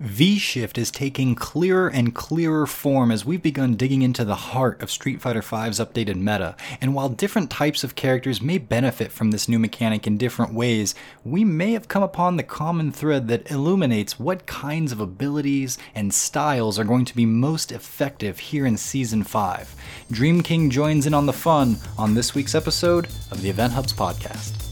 V Shift is taking clearer and clearer form as we've begun digging into the heart of Street Fighter V's updated meta. And while different types of characters may benefit from this new mechanic in different ways, we may have come upon the common thread that illuminates what kinds of abilities and styles are going to be most effective here in Season 5. Dream King joins in on the fun on this week's episode of the Event Hubs podcast.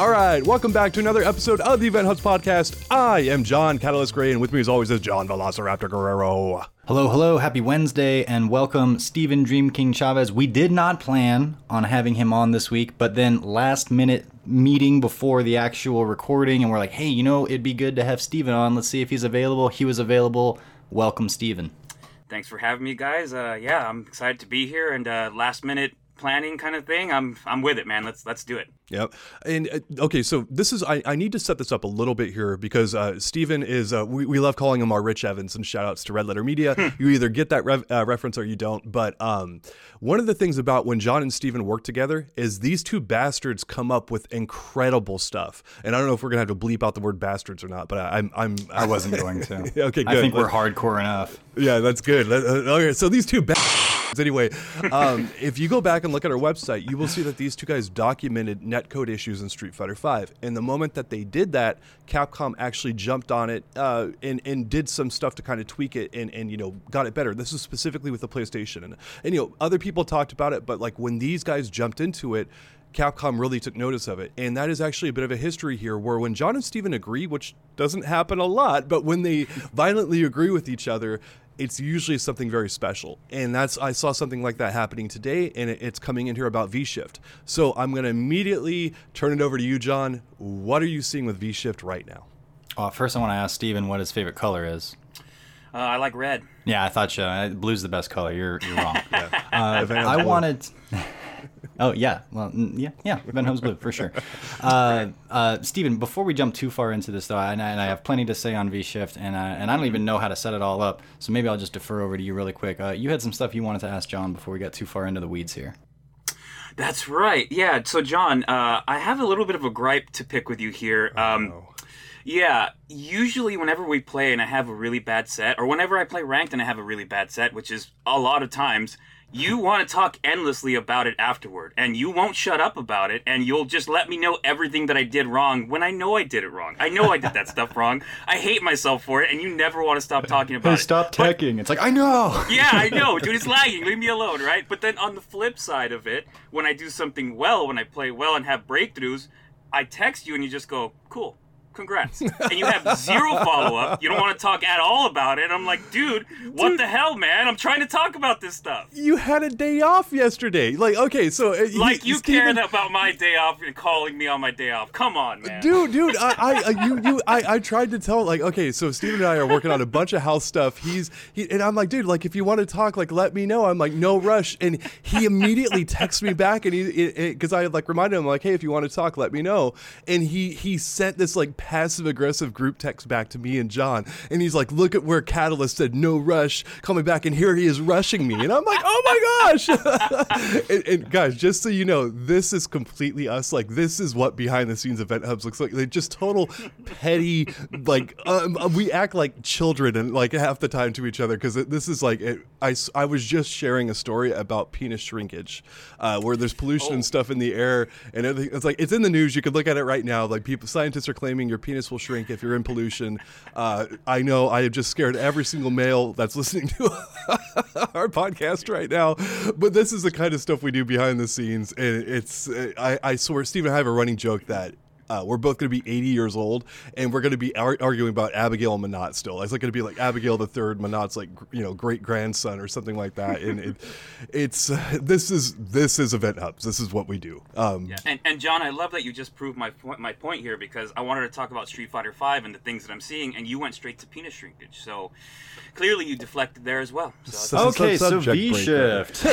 All right, welcome back to another episode of the Event Hubs podcast. I am John Catalyst Gray, and with me as always is John Velociraptor Guerrero. Hello, hello, happy Wednesday, and welcome Stephen Dream King Chavez. We did not plan on having him on this week, but then last minute meeting before the actual recording, and we're like, hey, you know, it'd be good to have Stephen on. Let's see if he's available. He was available. Welcome, Stephen. Thanks for having me, guys. Uh, yeah, I'm excited to be here, and uh, last minute planning kind of thing. I'm I'm with it, man. Let's let's do it. Yep. And uh, okay, so this is I, I need to set this up a little bit here because uh, Steven is uh, we, we love calling him our Rich Evans and shout outs to Red Letter Media. Hmm. you either get that rev, uh, reference or you don't. But um, one of the things about when John and Stephen work together is these two bastards come up with incredible stuff. And I don't know if we're gonna have to bleep out the word bastards or not, but I, I'm I'm I wasn't going to. okay, good. I think we're hardcore enough. Yeah, that's good. Uh, okay, so these two. Bastards anyway, um, if you go back and look at our website, you will see that these two guys documented netcode issues in Street Fighter V. And the moment that they did that, Capcom actually jumped on it uh, and, and did some stuff to kind of tweak it and, and you know got it better. This is specifically with the PlayStation. And, and you know other people talked about it, but like when these guys jumped into it, Capcom really took notice of it. And that is actually a bit of a history here where when John and Steven agree, which doesn't happen a lot, but when they violently agree with each other, it's usually something very special. And that's I saw something like that happening today, and it's coming in here about V Shift. So I'm going to immediately turn it over to you, John. What are you seeing with V Shift right now? Well, first I want to ask Steven what his favorite color is. Uh, I like red. Yeah, I thought so. Blue's the best color. You're you're wrong. yeah. uh, I wanted. Oh yeah, well yeah, yeah, Event Hubs Blue for sure. Uh, uh, Stephen, before we jump too far into this though, and I, and I have plenty to say on V Shift, and I, and I don't even know how to set it all up, so maybe I'll just defer over to you really quick. Uh, you had some stuff you wanted to ask John before we got too far into the weeds here. That's right. Yeah. So John, uh, I have a little bit of a gripe to pick with you here. Oh, um, oh, no. Yeah, usually whenever we play and I have a really bad set, or whenever I play ranked and I have a really bad set, which is a lot of times, you want to talk endlessly about it afterward and you won't shut up about it and you'll just let me know everything that I did wrong when I know I did it wrong. I know I did that stuff wrong. I hate myself for it and you never want to stop talking about hey, it. Stop teching. But, it's like, I know. yeah, I know, dude. It's lagging. Leave me alone, right? But then on the flip side of it, when I do something well, when I play well and have breakthroughs, I text you and you just go, cool congrats. and you have zero follow up. You don't want to talk at all about it. I'm like, dude, what dude, the hell, man? I'm trying to talk about this stuff. You had a day off yesterday. Like, okay, so uh, like you Steven... cared about my day off and calling me on my day off. Come on, man. Dude, dude, I, I, you, you, I, I tried to tell, like, okay, so Steven and I are working on a bunch of house stuff. He's, he, and I'm like, dude, like, if you want to talk, like, let me know. I'm like, no rush. And he immediately texts me back, and he, because I like reminded him, like, hey, if you want to talk, let me know. And he, he sent this like passive aggressive group text back to me and John, and he's like, "Look at where Catalyst said no rush, call me back, and here he is rushing me," and I'm like, "Oh my gosh!" and, and, guys, just so you know, this is completely us. Like, this is what behind the scenes event hubs looks like. They just total petty, like um, we act like children and like half the time to each other because this is like it, I I was just sharing a story about penis shrinkage, uh, where there's pollution oh. and stuff in the air, and it's like it's in the news. You could look at it right now. Like people, scientists are claiming your penis will shrink if you're in pollution. Uh, I know I have just scared every single male that's listening to our podcast right now, but this is the kind of stuff we do behind the scenes, and it's I, I swear, Steve and I have a running joke that uh, we're both going to be 80 years old, and we're going to be ar- arguing about Abigail and Menat still. It's like going to be like Abigail the Third, Menat's like you know great grandson or something like that. And it, it's uh, this is this is event hubs. This is what we do. Um, yeah. and, and John, I love that you just proved my point my point here because I wanted to talk about Street Fighter Five and the things that I'm seeing, and you went straight to penis shrinkage. So clearly you deflected there as well. So okay, so V shift.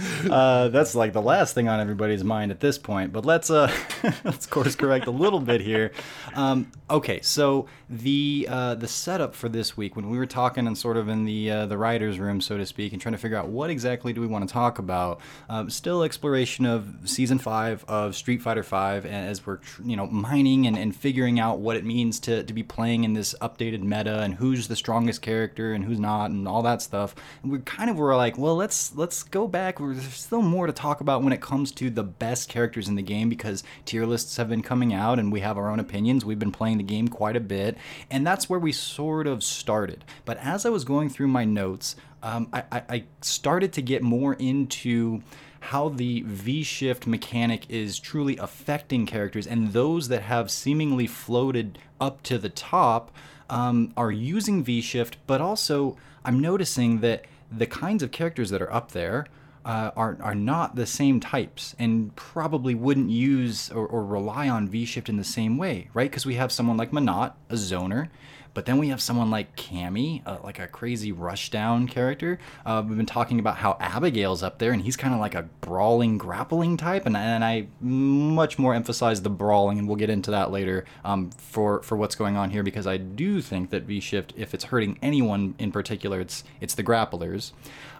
uh, that's like the last thing on everybody's mind at this point. But let's uh, let's course correct a little bit here. Um, okay, so the uh, the setup for this week, when we were talking and sort of in the uh, the writers' room, so to speak, and trying to figure out what exactly do we want to talk about, um, still exploration of season five of Street Fighter Five, as we're you know mining and, and figuring out what it means to to be playing in this updated meta and who's the strongest character and who's not and all that stuff. And we kind of were like, well, let's let's go back. There's still more to talk about when it comes to the best characters in the game because tier lists have been coming out and we have our own opinions. We've been playing the game quite a bit, and that's where we sort of started. But as I was going through my notes, um, I, I started to get more into how the V shift mechanic is truly affecting characters, and those that have seemingly floated up to the top um, are using V shift, but also I'm noticing that the kinds of characters that are up there uh, are, are not the same types and probably wouldn't use or, or rely on V shift in the same way, right? Because we have someone like Menat, a zoner, but then we have someone like Cammy, uh, like a crazy rushdown character. Uh, we've been talking about how Abigail's up there, and he's kind of like a brawling, grappling type. And, and I much more emphasize the brawling, and we'll get into that later um, for for what's going on here because I do think that V Shift, if it's hurting anyone in particular, it's it's the grapplers.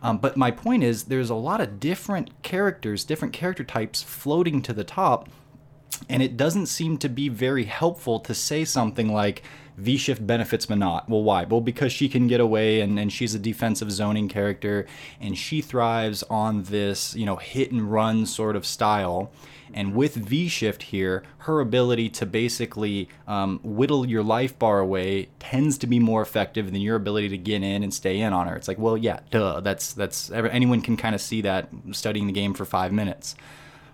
Um, but my point is, there's a lot of different characters, different character types floating to the top and it doesn't seem to be very helpful to say something like V Shift benefits Menat. Well, why? Well, because she can get away and, and she's a defensive zoning character and she thrives on this, you know, hit and run sort of style. And with V Shift here, her ability to basically um, whittle your life bar away tends to be more effective than your ability to get in and stay in on her. It's like, well, yeah, duh. That's that's anyone can kind of see that studying the game for five minutes.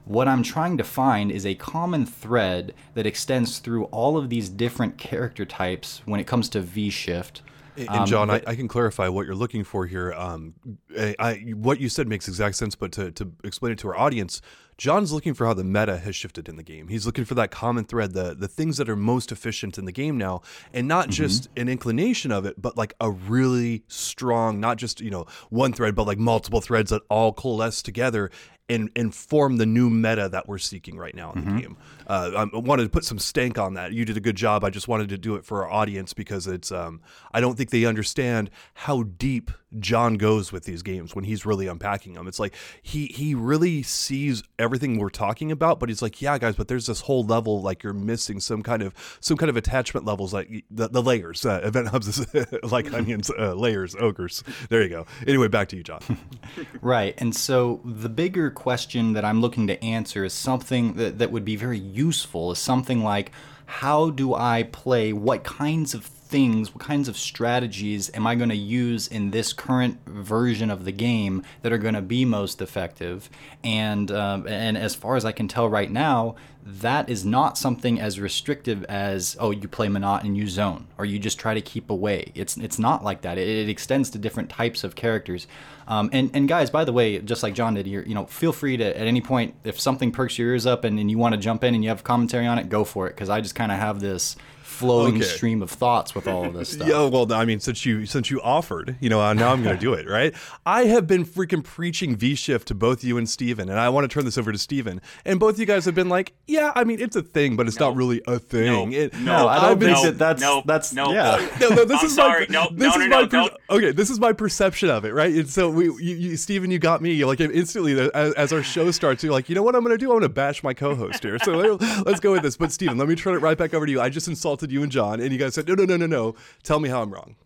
What I'm trying to find is a common thread that extends through all of these different character types when it comes to V shift. And um, John, I, I, can clarify what you're looking for here. Um, I, I, what you said makes exact sense, but to, to explain it to our audience, John's looking for how the meta has shifted in the game. He's looking for that common thread, the the things that are most efficient in the game now, and not mm-hmm. just an inclination of it, but like a really strong, not just you know one thread, but like multiple threads that all coalesce together and, and form the new meta that we're seeking right now in mm-hmm. the game. Uh, I wanted to put some stank on that. You did a good job. I just wanted to do it for our audience because it's. Um, I don't think they understand how deep John goes with these games when he's really unpacking them. It's like he he really sees everything we're talking about, but he's like, yeah, guys, but there's this whole level like you're missing some kind of some kind of attachment levels like the, the layers. Uh, Event hubs is like onions, uh, layers, ogres. There you go. Anyway, back to you, John. right, and so the bigger question that I'm looking to answer is something that, that would be very useful. Is something like, how do I play? What kinds of things, what kinds of strategies am I going to use in this current version of the game that are going to be most effective? And um, and as far as I can tell right now, that is not something as restrictive as oh you play Menat and you zone or you just try to keep away. It's it's not like that. It, it extends to different types of characters. Um, and and guys, by the way, just like John did, you you know, feel free to at any point if something perks your ears up and, and you want to jump in and you have commentary on it, go for it because I just kind of have this flowing okay. stream of thoughts with all of this stuff. yeah, well, I mean, since you since you offered, you know, uh, now I'm going to do it, right? I have been freaking preaching V shift to both you and Steven, and I want to turn this over to Steven. And both you guys have been like, yeah, I mean, it's a thing, but it's not really a thing. No, it, no, I don't think that that's no, that's no, yeah. No, no, this I'm is sorry. my no, this no, is no, my per- okay. This is my perception of it, right? And so we, you, you, Steven, you got me. You're like instantly as, as, our show starts, you're like, you know what I'm going to do? I'm going to bash my co-host here. So let's go with this. But Steven, let me turn it right back over to you. I just insulted you and John, and you guys guys said, no, no, no, no, no. Tell me how I'm wrong.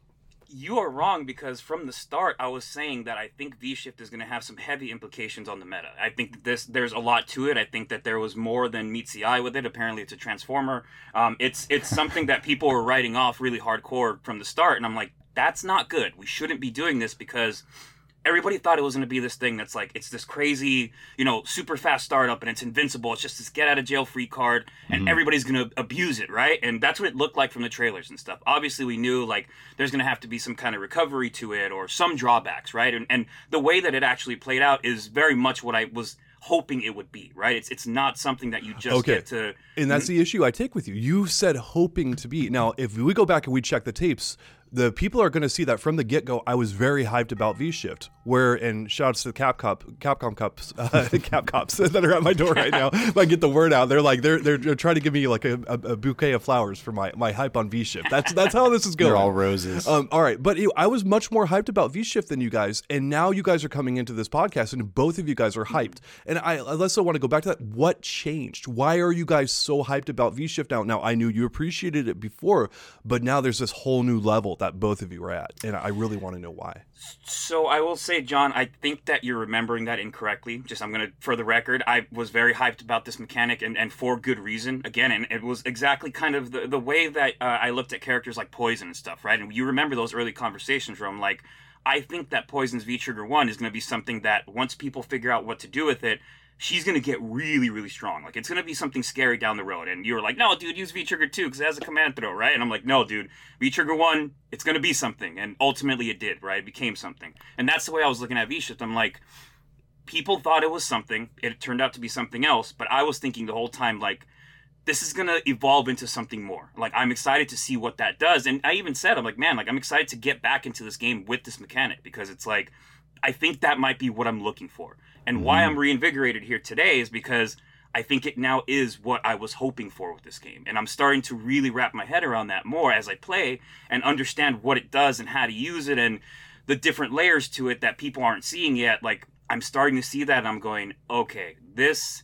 You are wrong because from the start I was saying that I think V Shift is going to have some heavy implications on the meta. I think this there's a lot to it. I think that there was more than meets the eye with it. Apparently, it's a transformer. Um, it's it's something that people were writing off really hardcore from the start, and I'm like, that's not good. We shouldn't be doing this because everybody thought it was going to be this thing that's like it's this crazy you know super fast startup and it's invincible it's just this get out of jail free card and mm-hmm. everybody's going to abuse it right and that's what it looked like from the trailers and stuff obviously we knew like there's going to have to be some kind of recovery to it or some drawbacks right and, and the way that it actually played out is very much what i was hoping it would be, right? It's it's not something that you just okay. get to. And that's the issue I take with you. You said hoping to be. Now, if we go back and we check the tapes, the people are going to see that from the get go. I was very hyped about V Shift. Where and shouts to the Capcom Capcom cups uh, Cap cops that are at my door right now. if I get the word out, they're like they're they're, they're trying to give me like a, a, a, bouquet of flowers for my, my hype on V Shift. That's that's how this is going. They're all roses. Um, all right, but I was much more hyped about V Shift than you guys, and now you guys are coming into this podcast, and both of you guys are hyped. And I, I also want to go back to that. What changed? Why are you guys so hyped about V Shift now? Now I knew you appreciated it before, but now there's this whole new level that both of you were at, and I really want to know why. So I will say, John, I think that you're remembering that incorrectly. Just I'm gonna, for the record, I was very hyped about this mechanic, and, and for good reason. Again, and it was exactly kind of the, the way that uh, I looked at characters like Poison and stuff, right? And you remember those early conversations where I'm like, I think that Poison's V Trigger One is gonna be something that once people figure out what to do with it, she's gonna get really, really strong. Like it's gonna be something scary down the road. And you were like, no, dude, use V Trigger two because it has a command throw, right? And I'm like, no, dude, V Trigger one, it's gonna be something. And ultimately, it did, right? It became something. And that's the way I was looking at V Shift. I'm like, people thought it was something. It turned out to be something else. But I was thinking the whole time, like, this is gonna evolve into something more. Like I'm excited to see what that does. And I even said, I'm like, man, like I'm excited to get back into this game with this mechanic because it's like I think that might be what I'm looking for. And mm-hmm. why I'm reinvigorated here today is because I think it now is what I was hoping for with this game. And I'm starting to really wrap my head around that more as I play and understand what it does and how to use it and the different layers to it that people aren't seeing yet. Like I'm starting to see that and I'm going, okay, this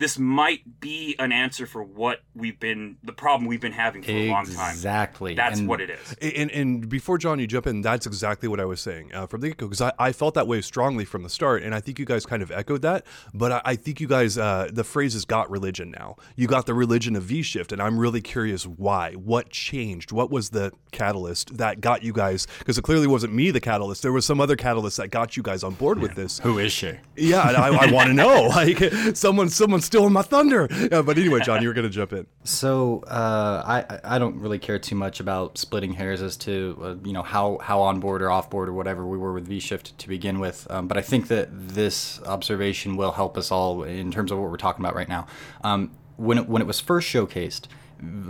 this might be an answer for what we've been the problem we've been having for exactly. a long time. Exactly. That's and, what it is. And, and before John, you jump in, that's exactly what I was saying uh, from the get go because I, I felt that way strongly from the start, and I think you guys kind of echoed that. But I, I think you guys, uh, the phrase has got religion now. You got the religion of V shift, and I'm really curious why. What changed? What was the catalyst that got you guys? Because it clearly wasn't me, the catalyst. There was some other catalyst that got you guys on board yeah. with this. Who is she? Yeah, I, I want to know. Like someone, someone's stealing my thunder. But anyway, John, you were going to jump in. So uh, I I don't really care too much about splitting hairs as to uh, you know how how on board or off board or whatever we were with V Shift to begin with. Um, but I think that this observation will help us all in terms of what we're talking about right now. Um, when it, when it was first showcased,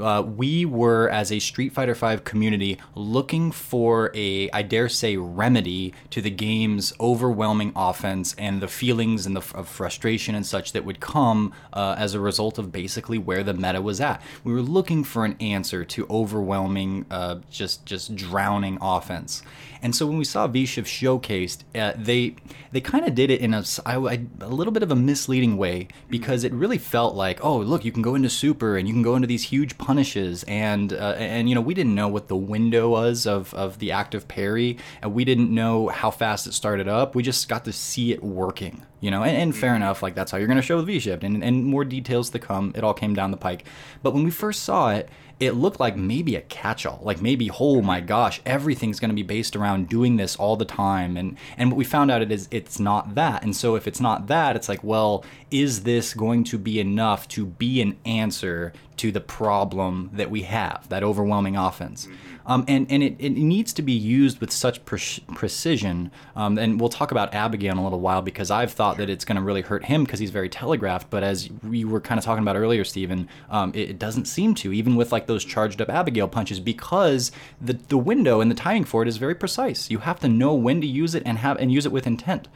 uh, we were as a Street Fighter V community looking for a, I dare say, remedy to the game's overwhelming offense and the feelings and the of frustration and such that would come uh, as a result of basically where the meta was at. We were looking for an answer to overwhelming, uh, just just drowning offense. And so when we saw V Shift showcased, uh, they they kind of did it in a, a, a little bit of a misleading way because it really felt like, oh, look, you can go into super and you can go into these huge punishes, and uh, and you know we didn't know what the window was of of the active parry, and we didn't know how fast it started up. We just got to see it working, you know. And, and fair enough, like that's how you're going to show the V Shift, and and more details to come. It all came down the pike, but when we first saw it it looked like maybe a catch-all like maybe oh my gosh everything's going to be based around doing this all the time. And and what we found out it is it's not that. And so if it's not that it's like well is this going to be enough to be an answer to the problem that we have that overwhelming offense mm-hmm. Um, and and it, it needs to be used with such pre- precision. Um, and we'll talk about Abigail in a little while because I've thought that it's going to really hurt him because he's very telegraphed. But as we were kind of talking about earlier, Stephen, um, it, it, doesn't seem to, even with like those charged up Abigail punches, because the the window and the timing for it is very precise. You have to know when to use it and have and use it with intent.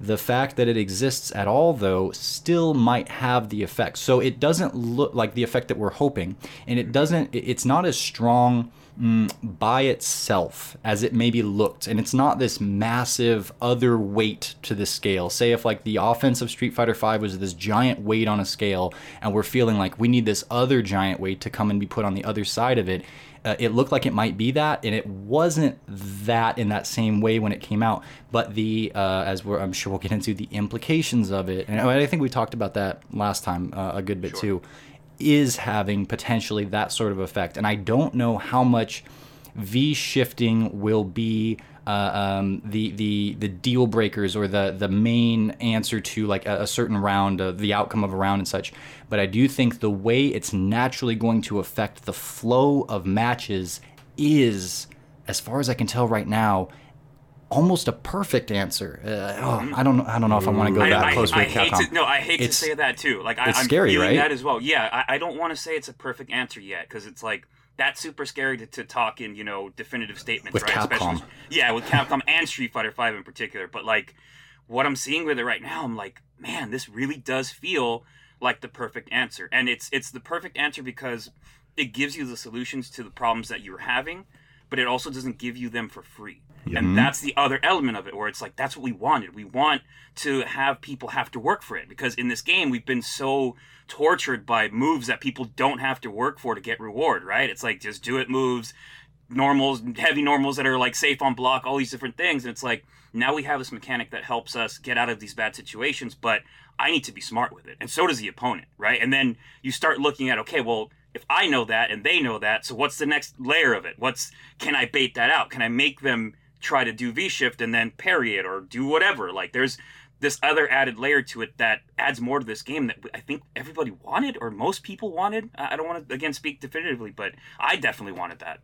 The fact that it exists at all, though, still might have the effect. So it doesn't look like the effect that we're hoping, and it doesn't. It's not as strong mm, by itself as it maybe looked and it's not this massive other weight to the scale say if like the offense of street fighter 5 was this giant weight on a scale and we're feeling like we need this other giant weight to come and be put on the other side of it uh, it looked like it might be that, and it wasn't that in that same way when it came out. But the, uh, as we're, I'm sure we'll get into the implications of it, and I think we talked about that last time uh, a good bit sure. too is having potentially that sort of effect. And I don't know how much V shifting will be uh, um, the the the deal breakers or the the main answer to like a, a certain round, uh, the outcome of a round and such. But I do think the way it's naturally going to affect the flow of matches is, as far as I can tell right now, almost a perfect answer. Uh, oh, I don't know. I don't know if I want to go that I, close I, with I Capcom. To, no, I hate it's, to say that too. Like I, it's am scary, feeling right? that as well. Yeah, I, I don't want to say it's a perfect answer yet because it's like that's super scary to, to talk in you know definitive statements, With right? Capcom. Especially, yeah, with Capcom and Street Fighter Five in particular. But like, what I'm seeing with it right now, I'm like, man, this really does feel like the perfect answer, and it's it's the perfect answer because it gives you the solutions to the problems that you're having, but it also doesn't give you them for free. And mm-hmm. that's the other element of it, where it's like that's what we wanted. We want to have people have to work for it because in this game we've been so tortured by moves that people don't have to work for to get reward. Right? It's like just do it moves, normals, heavy normals that are like safe on block, all these different things. And it's like now we have this mechanic that helps us get out of these bad situations, but I need to be smart with it, and so does the opponent, right? And then you start looking at okay, well if I know that and they know that, so what's the next layer of it? What's can I bait that out? Can I make them try to do V shift and then parry it or do whatever? Like there's this other added layer to it that adds more to this game that I think everybody wanted or most people wanted. I don't want to again speak definitively, but I definitely wanted that.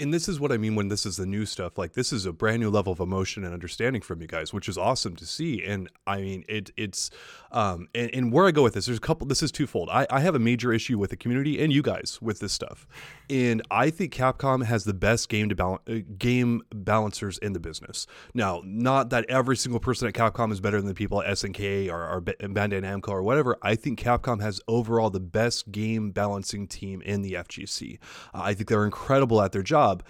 And this is what I mean when this is the new stuff. Like this is a brand new level of emotion and understanding from you guys, which is awesome to see. And I mean, it it's um and, and where I go with this, there's a couple. This is twofold. I, I have a major issue with the community and you guys with this stuff, and I think Capcom has the best game to balance uh, game balancers in the business. Now, not that every single person at Capcom is better than the people at SNK or, or Bandai Namco or whatever. I think Capcom has overall the best game balancing team in the FGC. Uh, I think they're incredible at their job.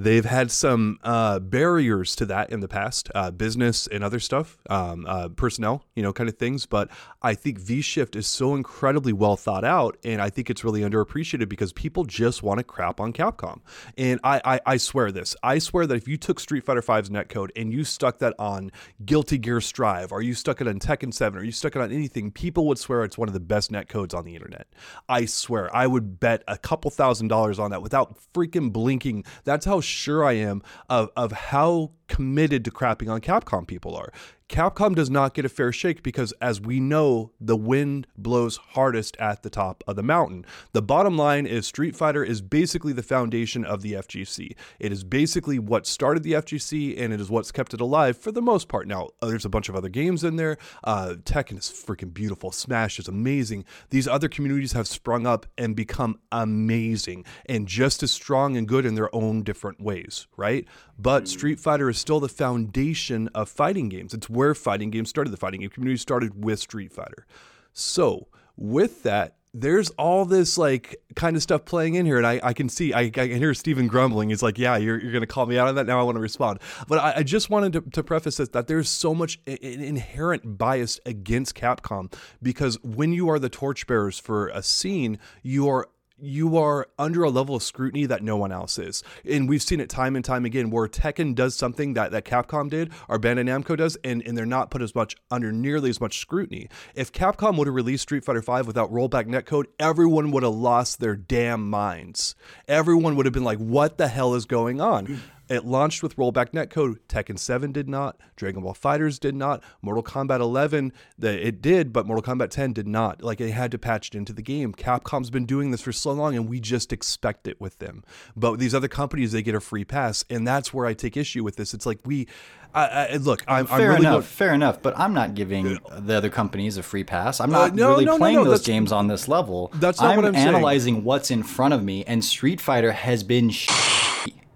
They've had some uh, barriers to that in the past, uh, business and other stuff, um, uh, personnel, you know, kind of things. But I think V Shift is so incredibly well thought out, and I think it's really underappreciated because people just want to crap on Capcom. And I, I, I swear this, I swear that if you took Street Fighter V's netcode and you stuck that on Guilty Gear Strive, or you stuck it on Tekken 7, or you stuck it on anything, people would swear it's one of the best netcodes on the internet. I swear, I would bet a couple thousand dollars on that without freaking blinking. That's how sure I am of, of how committed to crapping on Capcom people are. Capcom does not get a fair shake because, as we know, the wind blows hardest at the top of the mountain. The bottom line is Street Fighter is basically the foundation of the FGC. It is basically what started the FGC and it is what's kept it alive for the most part. Now, there's a bunch of other games in there. Uh, Tekken is freaking beautiful. Smash is amazing. These other communities have sprung up and become amazing and just as strong and good in their own different ways, right? But Street Fighter is still the foundation of fighting games. It's where fighting games started. The fighting game community started with Street Fighter. So, with that, there's all this like kind of stuff playing in here, and I, I can see I, I can hear Stephen grumbling. He's like, "Yeah, you're, you're going to call me out on that." Now I want to respond, but I, I just wanted to, to preface this that there's so much inherent bias against Capcom because when you are the torchbearers for a scene, you are you are under a level of scrutiny that no one else is. And we've seen it time and time again where Tekken does something that, that Capcom did or Bandai Namco does, and, and they're not put as much under nearly as much scrutiny. If Capcom would have released Street Fighter V without rollback netcode, everyone would have lost their damn minds. Everyone would have been like, what the hell is going on? It launched with rollback netcode. Tekken 7 did not. Dragon Ball FighterZ did not. Mortal Kombat 11, the, it did, but Mortal Kombat 10 did not. Like it had to patch it into the game. Capcom's been doing this for so long, and we just expect it with them. But these other companies, they get a free pass, and that's where I take issue with this. It's like we, I, I, look, I'm, I'm Fair really enough, going- fair enough. But I'm not giving the other companies a free pass. I'm not Uh, no, really no, playing no, those games on this level. That's not I'm what I'm saying. analyzing what's in front of me, and Street Fighter has been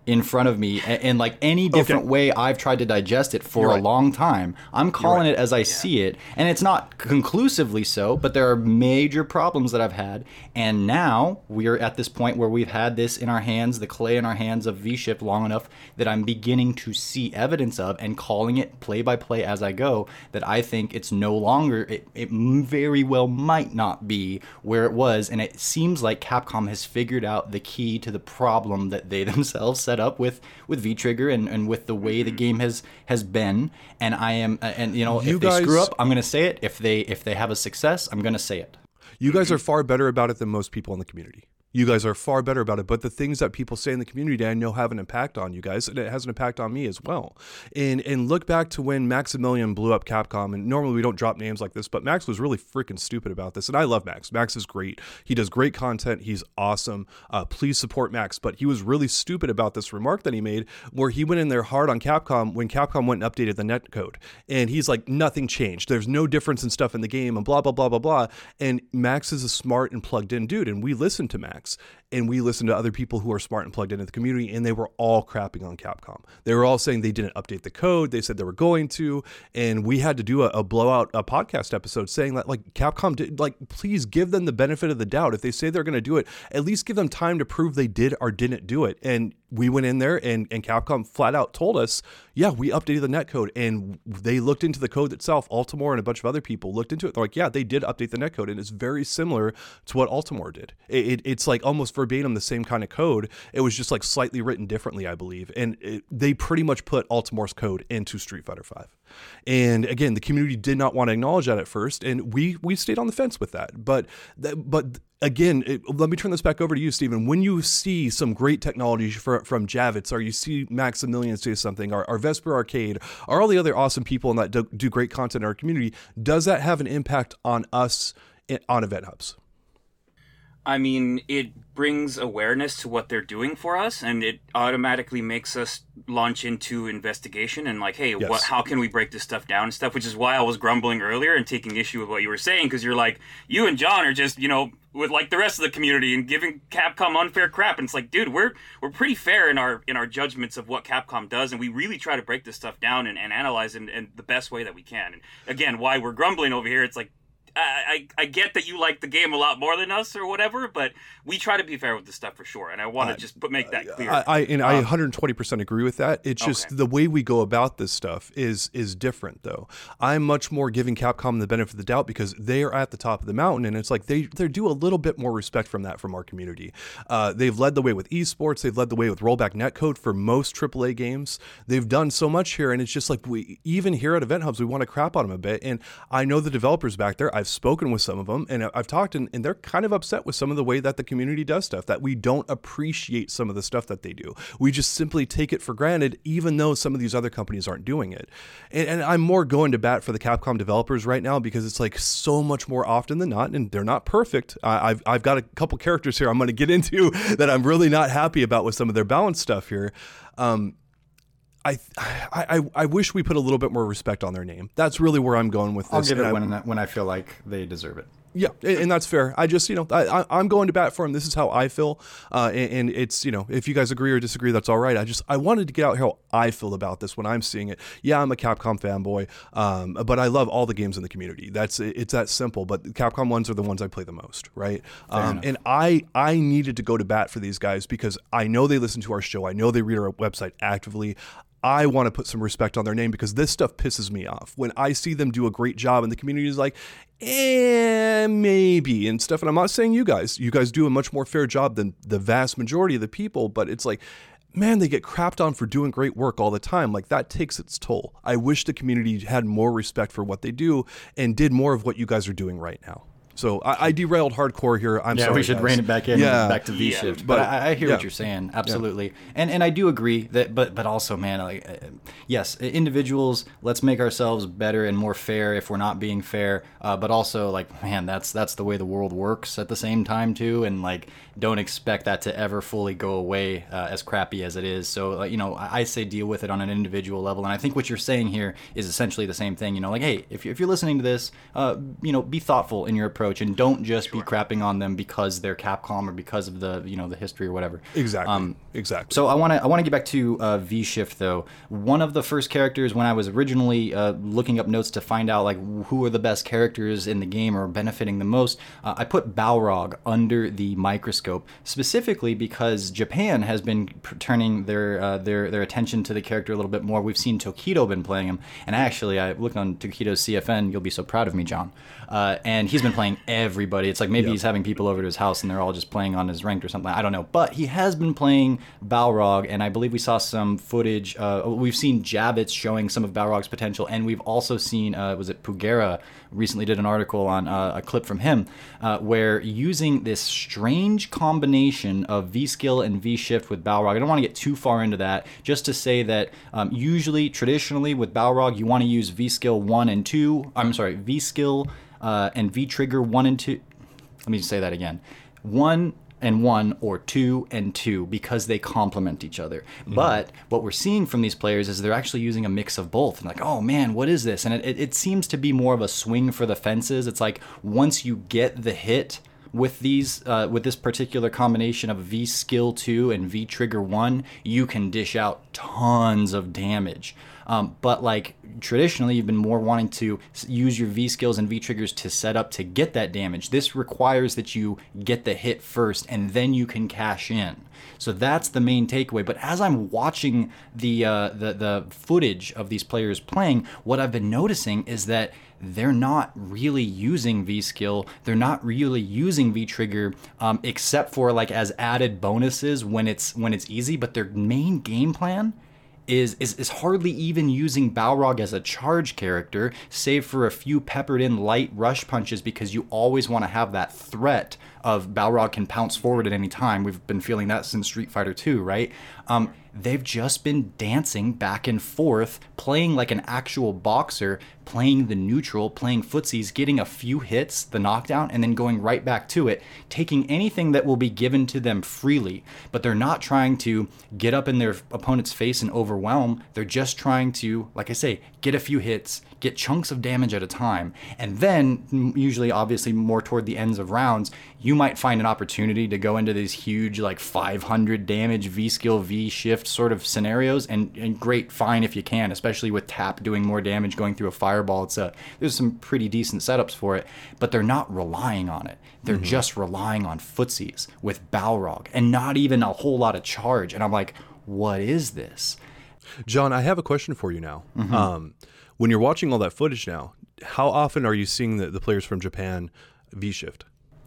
in front of me a- in like any different way I've tried to digest it for a long time. I'm calling it as I see it, and it's not conclusively so, but there are major problems that I've had, and now we're at this point where we've had this in our hands, the clay in our hands of V-Shift long enough that I'm beginning to see evidence of and calling it play by play as I go that I think it's no longer it, it very well might not be where it was and it seems like Capcom has figured out the key to the problem that they themselves set up with with V-Trigger and, and with the way the game has has been. And I am uh, and you know You if they screw up I'm going to say it. If they if they have a success I'm going to say it. You guys are far better about it than most people in the community. You guys are far better about it. But the things that people say in the community, I know have an impact on you guys, and it has an impact on me as well. And and look back to when Maximilian blew up Capcom. And normally we don't drop names like this, but Max was really freaking stupid about this. And I love Max. Max is great. He does great content. He's awesome. Uh, please support Max. But he was really stupid about this remark that he made, where he went in there hard on Capcom when Capcom went and updated the netcode. And he's like, nothing changed. There's no difference in stuff in the game, and blah blah blah blah blah. And Max is a smart and plugged in dude, and we listen to Max. Max, and we listened to other people who are smart and plugged into the community, and they were all crapping on Capcom. They were all saying they didn't update the code. They said they were going to, and we had to do a, a blowout a podcast episode saying that like Capcom did, like please give them the benefit of the doubt. If they say they're going to do it, at least give them time to prove they did or didn't do it. And we went in there and, and Capcom flat out told us, yeah, we updated the netcode. And they looked into the code itself. Altimor and a bunch of other people looked into it. They're like, yeah, they did update the netcode. And it's very similar to what Altimor did. It, it, it's like almost verbatim the same kind of code. It was just like slightly written differently, I believe. And it, they pretty much put Altimor's code into Street Fighter V. And again, the community did not want to acknowledge that at first. And we, we stayed on the fence with that. But, but again, it, let me turn this back over to you, Stephen. When you see some great technology for, from Javits, or you see Maximilian say something, or, or Vesper Arcade, or all the other awesome people in that do, do great content in our community, does that have an impact on us eh, on Event Hubs? I mean, it brings awareness to what they're doing for us, and it automatically makes us launch into investigation and like, hey, yes. what? How can we break this stuff down and stuff? Which is why I was grumbling earlier and taking issue with what you were saying because you're like, you and John are just, you know, with like the rest of the community and giving Capcom unfair crap. And it's like, dude, we're we're pretty fair in our in our judgments of what Capcom does, and we really try to break this stuff down and, and analyze it in, in the best way that we can. And again, why we're grumbling over here, it's like I, I get that you like the game a lot more than us or whatever, but we try to be fair with this stuff for sure, and I want to just put, make that clear. I, I and um, I 120 percent agree with that. It's just okay. the way we go about this stuff is is different, though. I'm much more giving Capcom the benefit of the doubt because they are at the top of the mountain, and it's like they they do a little bit more respect from that from our community. Uh, they've led the way with esports. They've led the way with rollback netcode for most AAA games. They've done so much here, and it's just like we even here at Event Hubs we want to crap on them a bit. And I know the developers back there. I've spoken with some of them and I've talked and, and, they're kind of upset with some of the way that the community does stuff, that we don't appreciate some of the stuff that they do. We just simply take it for granted, even though some of these other companies aren't doing it. And, and I'm more going to bat for the Capcom developers right now because it's like so much more often than not, and they're not perfect. I've, I've got a couple characters here I'm going to get into that I'm really not happy about with some of their balance stuff here. Um, I, I I wish we put a little bit more respect on their name. That's really where I'm going with this. I'll give it when, when I feel like they deserve it. Yeah, and that's fair. I just, you know, I, I'm going to bat for him. This is how I feel, uh, and, it's, you know, if you guys agree or disagree, that's all right. I just, I wanted to get out how I feel about this when I'm seeing it. Yeah, I'm a Capcom fanboy, um, but I love all the games in the community. That's, it's that simple. But Capcom ones are the ones I play the most, right? Um, and I, I needed to go to bat for these guys because I know they listen to our show. I know they read our website actively. I want to put some respect on their name because this stuff pisses me off. When I see them do a great job and the community is like, eh, maybe and stuff. And I'm not saying you guys, you guys do a much more fair job than the vast majority of the people, but it's like, man, they get crapped on for doing great work all the time. Like that takes its toll. I wish the community had more respect for what they do and did more of what you guys are doing right now. So I, I, derailed hardcore here. I'm yeah, sorry. we should guys. rein it back in, yeah. back to V yeah, shift. But, but I, I, hear yeah. what you're saying, absolutely, and and I do agree that. But but also, man, like, uh, yes, individuals. Let's make ourselves better and more fair if we're not being fair. Uh, but also, like, man, that's that's the way the world works at the same time too. And like, don't expect that to ever fully go away uh, as crappy as it is. So you know, I, I, say deal with it on an individual level. And I think what you're saying here is essentially the same thing. You know, like, hey, if you if you're listening to this, uh, you know, be thoughtful in your approach approach and don't just sure. be crapping on them because they're Capcom or because of the you know the history or whatever. Exactly. Um, exactly. So I want to I want to get back to uh, V Shift though. One of the first characters when I was originally uh, looking up notes to find out like who are the best characters in the game or benefiting the most, uh, I put Balrog under the microscope specifically because Japan has been turning their uh, their their attention to the character a little bit more. We've seen Tokido been playing him, and actually I looked on Tokido's CFN. You'll be so proud of me, John. Uh, and he's been playing everybody. It's like maybe yep. he's having people over to his house and they're all just playing on his ranked or something. I don't know. But he has been playing Balrog, and I believe we saw some footage. Uh, we've seen Javits showing some of Balrog's potential, and we've also seen, uh, was it Pugera recently did an article on uh, a clip from him uh, where using this strange combination of V skill and V shift with Balrog. I don't want to get too far into that, just to say that um, usually, traditionally with Balrog, you want to use V skill 1 and 2. I'm sorry, V skill uh, and V trigger one and two. Let me say that again. One and one or two and two because they complement each other. Mm-hmm. But what we're seeing from these players is they're actually using a mix of both. And like, oh man, what is this? And it, it, it seems to be more of a swing for the fences. It's like once you get the hit, with these uh, with this particular combination of V skill two and V trigger one, you can dish out tons of damage. Um, but like traditionally, you've been more wanting to use your V skills and V triggers to set up to get that damage. This requires that you get the hit first, and then you can cash in. So that's the main takeaway. But as I'm watching the uh, the the footage of these players playing, what I've been noticing is that they're not really using V skill. They're not really using V trigger, um, except for like as added bonuses when it's when it's easy. But their main game plan is, is is hardly even using Balrog as a charge character, save for a few peppered in light rush punches because you always want to have that threat of Balrog can pounce forward at any time. We've been feeling that since Street Fighter 2, right? Um, they've just been dancing back and forth, playing like an actual boxer, playing the neutral, playing footsies, getting a few hits, the knockdown, and then going right back to it, taking anything that will be given to them freely. But they're not trying to get up in their opponent's face and overwhelm. They're just trying to, like I say, get a few hits, get chunks of damage at a time. And then, usually, obviously, more toward the ends of rounds, you might find an opportunity to go into these huge, like 500 damage V skill, V shift sort of scenarios. And, and great, fine if you can, especially with Tap doing more damage going through a fireball. It's a, there's some pretty decent setups for it, but they're not relying on it. They're mm-hmm. just relying on footsies with Balrog and not even a whole lot of charge. And I'm like, what is this? John, I have a question for you now. Mm-hmm. Um, when you're watching all that footage now, how often are you seeing the, the players from Japan V shift?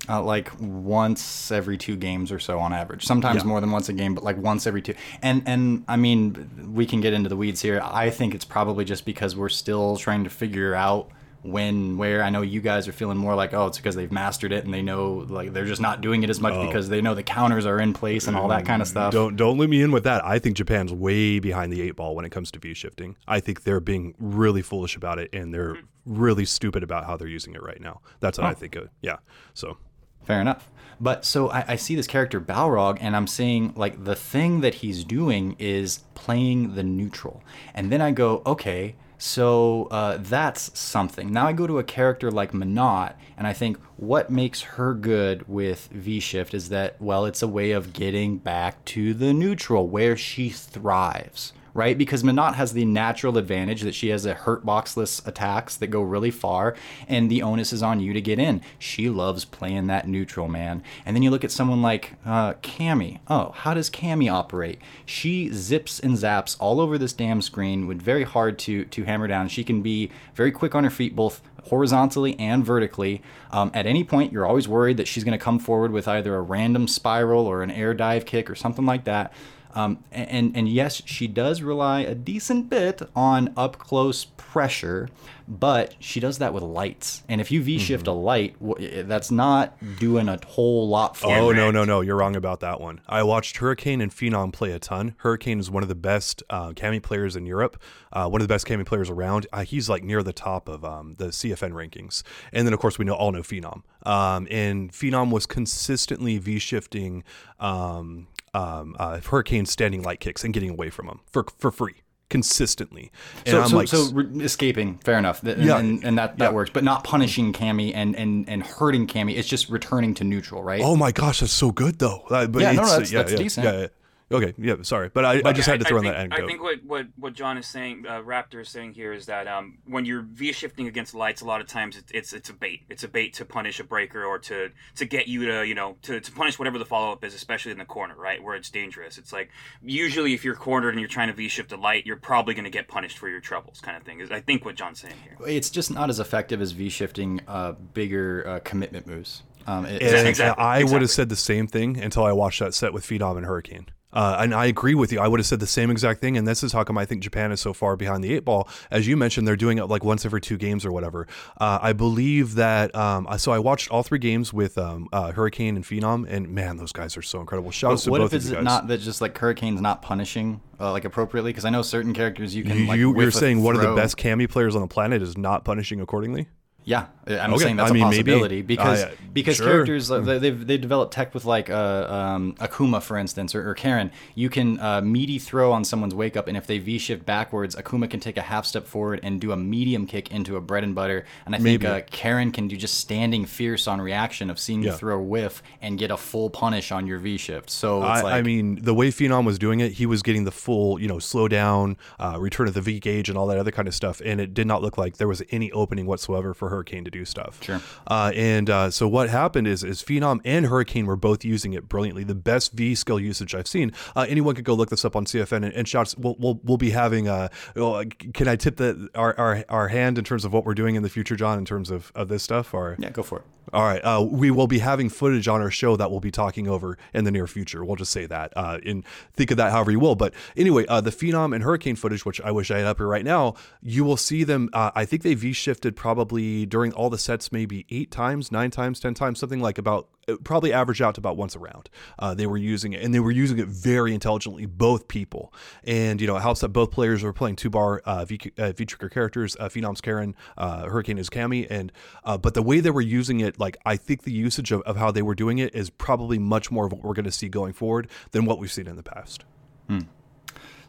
Uh, like once every two games or so on average. Sometimes yeah. more than once a game, but like once every two. And and I mean, we can get into the weeds here. I think it's probably just because we're still trying to figure out when where i know you guys are feeling more like oh it's because they've mastered it and they know like they're just not doing it as much oh. because they know the counters are in place and all that kind of mm, stuff don't don't let me in with that i think japan's way behind the eight ball when it comes to V shifting i think they're being really foolish about it and they're really stupid about how they're using it right now that's what oh. i think of yeah so fair enough but so I, I, see this character Balrog, and I'm seeing like the thing that he's doing is playing the neutral. And then I go, okay, so uh, that's something. Now I go to a character like Menat, and I think what makes her good with V Shift is that, well, it's a way of getting back to the neutral where she thrives right? Because Menat has the natural advantage that she has a hurt boxless attacks that go really far, and the onus is on you to get in. She loves playing that neutral, man. And then you look at someone like uh, Cammy. Oh, how does Cammy operate? She zips and zaps all over this damn screen with very hard to to hammer down. She can be very quick on her feet, both horizontally and vertically. Um, at any point, you're always worried that she's going to come forward with either a random spiral or an air dive kick or something like that. Um, and, and yes, she does rely a decent bit on up close pressure, but she does that with lights. And if you V shift mm-hmm. a light, that's not doing a whole lot for Oh, no, no, no. You're wrong about that one. I watched Hurricane and Phenom play a ton. Hurricane is one of the best uh, players in Europe, uh, one of the best Cammy players around. Uh, he's like near the top of um, the CFN rankings. And then, of course, we know all know Phenom. Um, and Phenom was consistently V shifting um, um, uh, Hurricane standing light kicks and getting away from them for for free consistently. And so, I'm so, like, so re- escaping, fair enough, and, yeah, and, and that, that yeah. works, but not punishing Cammy and, and, and hurting Cammy. It's just returning to neutral, right? Oh my gosh, that's so good though. Uh, but yeah, no, no, that's, yeah, that's yeah, decent. Yeah, Okay, yeah, sorry, but I, but I just had to throw I, in that anecdote. I think what, what, what John is saying, uh, Raptor is saying here, is that um, when you're v shifting against lights, a lot of times it's, it's, it's a bait. It's a bait to punish a breaker or to to get you to you know to, to punish whatever the follow up is, especially in the corner, right, where it's dangerous. It's like usually if you're cornered and you're trying to v shift a light, you're probably going to get punished for your troubles, kind of thing. Is I think what John's saying here. It's just not as effective as v shifting uh, bigger uh, commitment moves. Um, it, exactly, I exactly. would have said the same thing until I watched that set with Phenom and Hurricane. Uh, and I agree with you. I would have said the same exact thing. And this is how come I think Japan is so far behind the eight ball. As you mentioned, they're doing it like once every two games or whatever. Uh, I believe that. Um, so I watched all three games with um, uh, Hurricane and Phenom, and man, those guys are so incredible. Shouts to what both if it's not that just like Hurricane's not punishing uh, like appropriately? Because I know certain characters you can. Like, you, are saying one of the best Cammy players on the planet is not punishing accordingly. Yeah, I'm Okay, saying that's I mean, a maybe. possibility because I- uh, because sure. characters uh, they, they've they developed tech with like uh, um, Akuma for instance or, or Karin. You can uh, meaty throw on someone's wake up, and if they V shift backwards, Akuma can take a half step forward and do a medium kick into a bread and butter. And I think Maybe. uh, Karin can do just standing fierce on reaction of seeing you Yeah. throw whiff and get a full punish on your V shift. So it's I, like I mean, the way Phenom was doing it, he was getting the full, you know, slow down, uh, return of the V gauge, and all that other kind of stuff. And it did not look like there was any opening whatsoever for Hurricane to do stuff. Sure. Uh, and uh, so what happened is, is Phenom and Hurricane were both using it brilliantly. The best V skill usage I've seen. Uh, anyone could go look this up on CFN and, and shots. We'll, we'll, we'll be having. Uh, well, can I tip the our, our our hand in terms of what we're doing in the future, John, in terms of, of this stuff? Or yeah, go for it. All right. Uh, we will be having footage on our show that we'll be talking over in the near future. We'll just say that. Uh, and think of that however you will. But anyway, uh, the Phenom and Hurricane footage, which I wish I had up here right now, you will see them. Uh, I think they V shifted probably during all the sets, maybe eight times, nine times, ten times, something like about. It probably averaged out to about once a round. Uh, they were using it, and they were using it very intelligently. Both people, and you know, it helps that both players were playing two bar uh, V uh, V trigger characters. Uh, Phenom's Karin, uh, Hurricane is Cammy, and uh, but the way they were using it, like I think the usage of, of how they were doing it is probably much more of what we're going to see going forward than what we've seen in the past.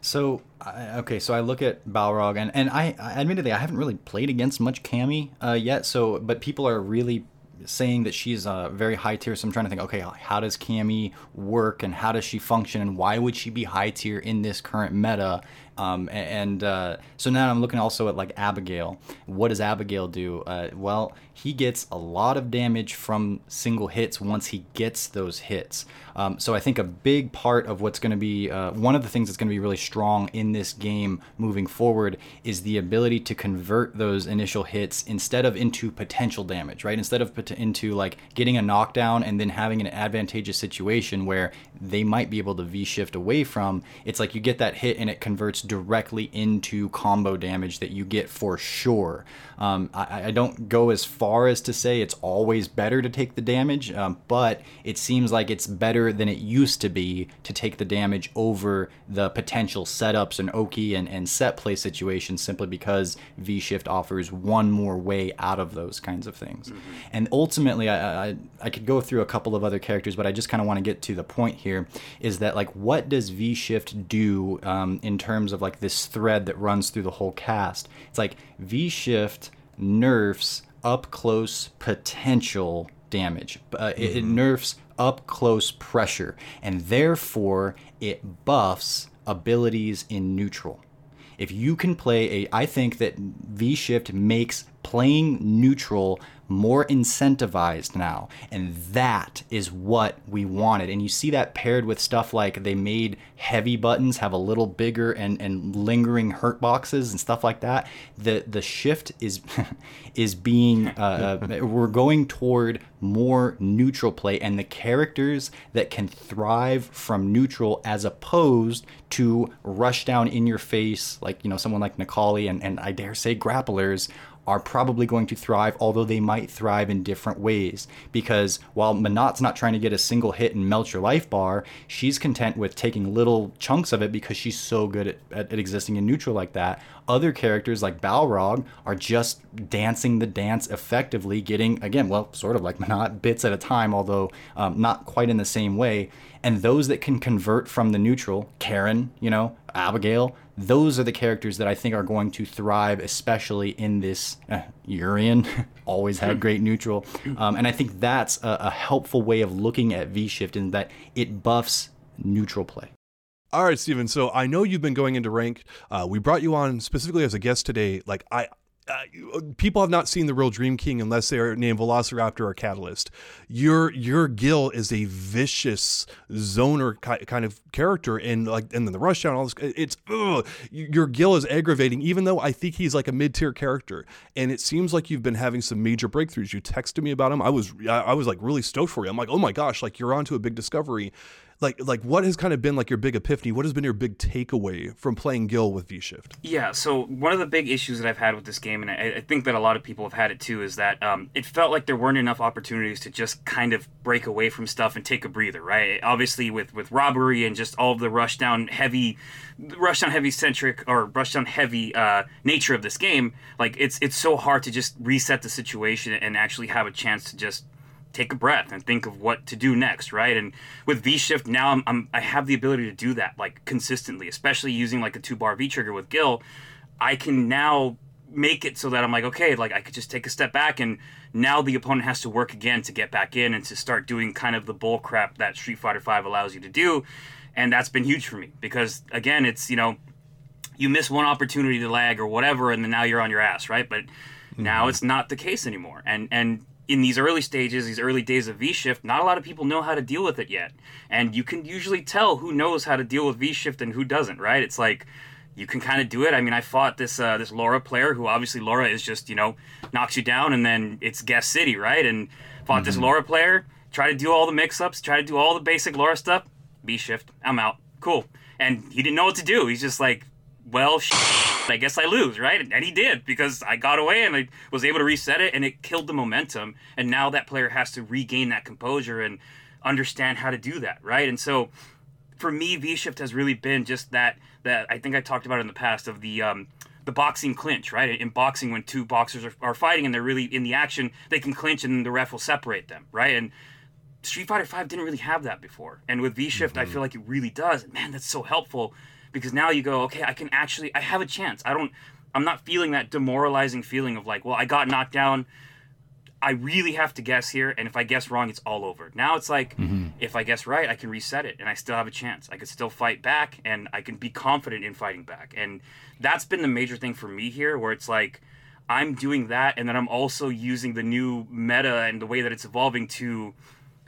So okay, so I look at Balrog, and and I, I admittedly I haven't really played against much Cammy uh, yet. So, but people are really saying that she's uh, very high tier. So I'm trying to think, okay, how does Cammy work, and how does she function, and why would she be high tier in this current meta? Um, and uh, so now I'm looking also at like Abigail. What does Abigail do? Uh, well, he gets a lot of damage from single hits once he gets those hits. Um, so I think a big part of what's going to be uh, one of the things that's going to be really strong in this game moving forward is the ability to convert those initial hits instead of into potential damage, right? Instead of into like getting a knockdown and then having an advantageous situation where they might be able to V shift away from. It's like you get that hit and it converts directly into combo damage that you get for sure. Um, I, I don't go as far as to say it's always better to take the damage, um, but it seems like it's better than it used to be to take the damage over the potential setups and Oki and, and set play situations simply because V Shift offers one more way out of those kinds of things. And ultimately, I, I, I could go through a couple of other characters, but I just kind of want to get to the point here is that, like, what does V Shift do um, in terms of like this thread that runs through the whole cast? It's like V Shift nerfs up close potential damage. Uh, it, it nerfs up close pressure, and therefore it buffs abilities in neutral. If you can play a, I think that V Shift makes playing neutral more incentivized now. And that is what we wanted. And you see that paired with stuff like they made heavy buttons have a little bigger and, and lingering hurt boxes and stuff like that. The the shift is is being uh, uh, we're going toward more neutral play and the characters that can thrive from neutral as opposed to rush down in your face like you know someone like Necalli and, and I dare say grapplers are probably going to thrive, although they might thrive in different ways. Because while Menat's not trying to get a single hit and melt your life bar, she's content with taking little chunks of it because she's so good at, at, at existing in neutral like that. Other characters like Balrog are just dancing the dance effectively, getting, again, well, sort of like Menat, bits at a time, although um, not quite in the same way. And those that can convert from the neutral, Karin, you know, Abigail, those are the characters that I think are going to thrive, especially in this uh, Urien. always had great neutral, um, and I think that's a, a helpful way of looking at V Shift in that it buffs neutral play. All right, Steven. So I know you've been going into rank. Uh, we brought you on specifically as a guest today. Like I, uh, people have not seen the real Dream King unless they are named Velociraptor or Catalyst. Your your Gil is a vicious zoner ki- kind of character, and like and then the rushdown, all this. It's ugh, your Gil is aggravating, even though I think he's like a mid tier character. And it seems like you've been having some major breakthroughs. You texted me about him. I was I, I was like really stoked for you. I'm like, oh my gosh, like you're onto a big discovery like like what has kind of been like your big epiphany? What has been your big takeaway from playing Gil with V Shift? Yeah, so one of the big issues that I've had with this game, and I, I think that a lot of people have had it too, is that um, it felt like there weren't enough opportunities to just kind of break away from stuff and take a breather, right? Obviously, with with robbery and just all of the rush down heavy, rush down heavy centric or rush down heavy uh, nature of this game, like it's it's so hard to just reset the situation and actually have a chance to just take a breath and think of what to do next, right? And with V Shift now, I'm, I'm, i have the ability to do that like consistently, especially using like a two bar V trigger with Gil. I can now make it so that I'm like, okay, like I could just take a step back and now the opponent has to work again to get back in and to start doing kind of the bull crap that Street Fighter Five allows you to do. And that's been huge for me because again, it's, you know, you miss one opportunity to lag or whatever, and then now you're on your ass, right? But mm-hmm. now it's not the case anymore. And and in these early stages, these early days of V Shift, not a lot of people know how to deal with it yet. And you can usually tell who knows how to deal with V Shift and who doesn't, right? It's like you can kind of do it. I mean, I fought this uh, this Laura player who obviously Laura is just you know knocks you down and then it's guest city, right? And fought mm-hmm. this Laura player, try to do all the mix ups, try to do all the basic Laura stuff. V Shift, I'm out, cool. And he didn't know what to do. He's just like, well, I guess I lose, right? And he did because I got away and I was able to reset it and it killed the momentum. And now that player has to regain that composure and understand how to do that, right? And so for me, V Shift has really been just that that I think I talked about in the past of the um, the boxing clinch, right? In boxing, when two boxers are, are fighting and they're really in the action, they can clinch and the ref will separate them, right? And Street Fighter Five didn't really have that before, and with V Shift, mm-hmm. I feel like it really does. Man, that's so helpful because now you go, okay, I can actually, I have a chance. I don't, I'm not feeling that demoralizing feeling of like, well, I got knocked down. I really have to guess here, and if I guess wrong, it's all over. Now it's like, mm-hmm. if I guess right, I can reset it, and I still have a chance. I can still fight back, and I can be confident in fighting back. And that's been the major thing for me here, where it's like, I'm doing that, and then I'm also using the new meta and the way that it's evolving to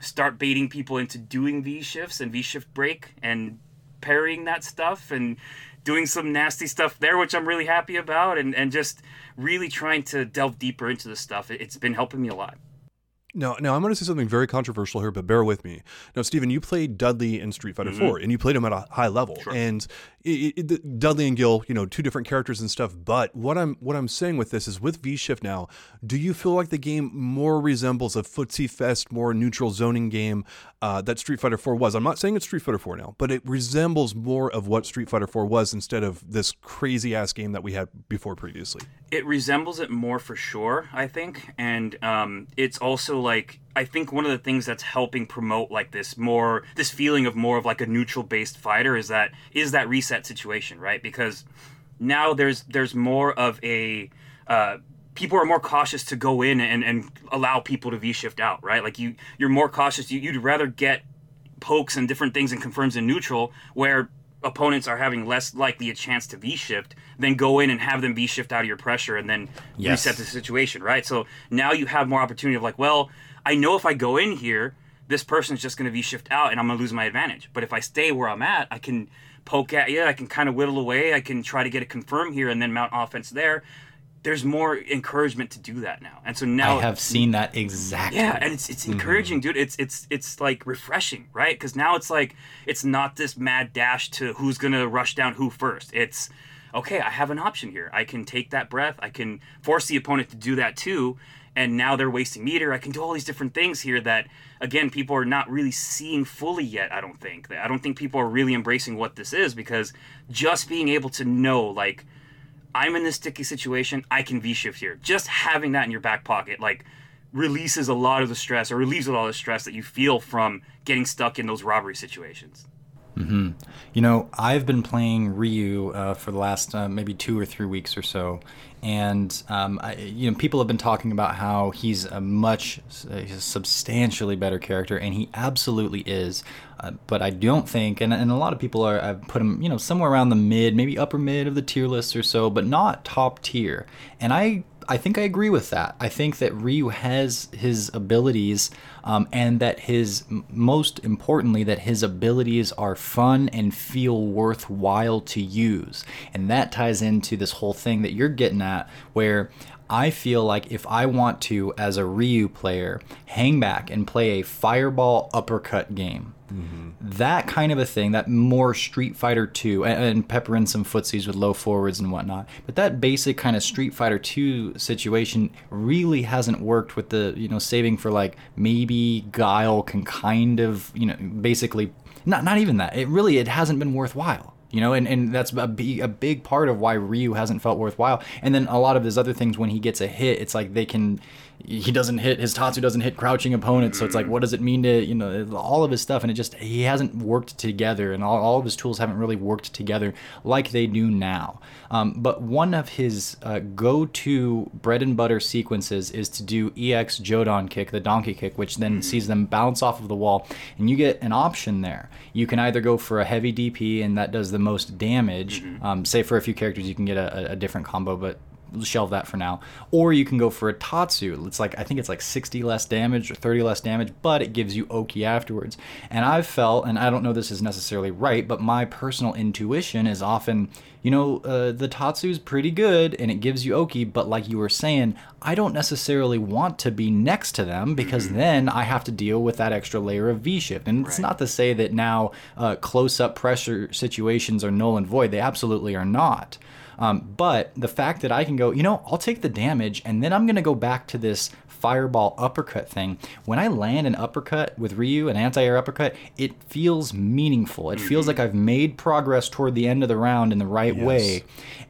start baiting people into doing V shifts and V shift break and parrying that stuff and doing some nasty stuff there, which I'm really happy about, and, and just really trying to delve deeper into the stuff. It's been helping me a lot. Now, now I'm going to say something very controversial here, but bear with me. Now, Stephen, you played Dudley in Street Fighter mm-hmm. 4, and you played him at a high level. Sure. And it, it, Dudley and Gil, you know, two different characters and stuff. But what I'm what I'm saying with this is, with V Shift now, do you feel like the game more resembles a footsie fest, more neutral zoning game uh, that Street Fighter 4 was? I'm not saying it's Street Fighter 4 now, but it resembles more of what Street Fighter 4 was instead of this crazy ass game that we had before previously. It resembles it more for sure, I think, and um, it's also like I think one of the things that's helping promote like this more this feeling of more of like a neutral based fighter is that is that reset situation, right? Because now there's there's more of a uh, people are more cautious to go in and, and allow people to V shift out, right? Like you you're more cautious. You, you'd rather get pokes and different things and confirms in neutral where opponents are having less likely a chance to V shift then go in and have them V shift out of your pressure and then yes. reset the situation, right? So now you have more opportunity of like, well, I know if I go in here, this person's just going to V shift out and I'm going to lose my advantage. But if I stay where I'm at, I can poke at you. I can kind of whittle away. I can try to get a confirm here and then mount offense there. There's more encouragement to do that now, and so now I have seen that exactly. Yeah, and it's it's encouraging, mm-hmm. dude. It's it's it's like refreshing, right? Because now it's like it's not this mad dash to who's gonna rush down who first. It's okay. I have an option here. I can take that breath. I can force the opponent to do that too, and now they're wasting meter. I can do all these different things here that again people are not really seeing fully yet. I don't think. I don't think people are really embracing what this is because just being able to know like I'm in this sticky situation, I can V shift here. Just having that in your back pocket like releases a lot of the stress or relieves a lot of the stress that you feel from getting stuck in those robbery situations. Mm-hmm. You know, I've been playing Ryu uh, for the last uh, maybe two or three weeks or so, and um, I, you know, people have been talking about how he's a much, a substantially better character, and he absolutely is. Uh, but I don't think, and, and a lot of people are, I've put him, you know, somewhere around the mid, maybe upper mid of the tier list or so, but not top tier. And I I think I agree with that. I think that Ryu has his abilities, um, and that his most importantly that his abilities are fun and feel worthwhile to use, and that ties into this whole thing that you're getting at, where I feel like if I want to, as a Ryu player, hang back and play a fireball uppercut game, mm-hmm. that kind of a thing, that more Street Fighter 2, and, and pepper in some footsies with low forwards and whatnot, but that basic kind of Street Fighter 2 situation really hasn't worked with the, you know, saving for like maybe Guile can kind of, you know, basically, not, not even that. It really, it hasn't been worthwhile you know and, and that's a a big part of why ryu hasn't felt worthwhile. And then a lot of his other things when he gets a hit it's like they can he doesn't hit his tatsu doesn't hit crouching opponents so it's like what does it mean to you know all of his stuff and it just he hasn't worked together and all, all of his tools haven't really worked together like they do now. Um, but one of his uh, go-to bread and butter sequences is to do ex jodan kick the donkey kick which then sees them bounce off of the wall and you get an option there. You can either go for a heavy dp and that does the most damage um, say for a few characters you can get a, a- a different combo but shelve that for now. Or you can go for a Tatsu. It's like I think it's like 60 less damage or 30 less damage, but it gives you Oki afterwards. And I've felt, and I don't know this is necessarily right, but my personal intuition is often, you know, uh, the Tatsu's pretty good and it gives you Oki, but like you were saying, I don't necessarily want to be next to them because then I have to deal with that extra layer of V shift. And it's Right. not to say that now uh, close up pressure situations are null and void. They absolutely are not. Um, but the fact that I can go, you know, I'll take the damage and then I'm going to go back to this fireball uppercut thing. When I land an uppercut with Ryu, an anti air uppercut, it feels meaningful. It feels like I've made progress toward the end of the round in the right way.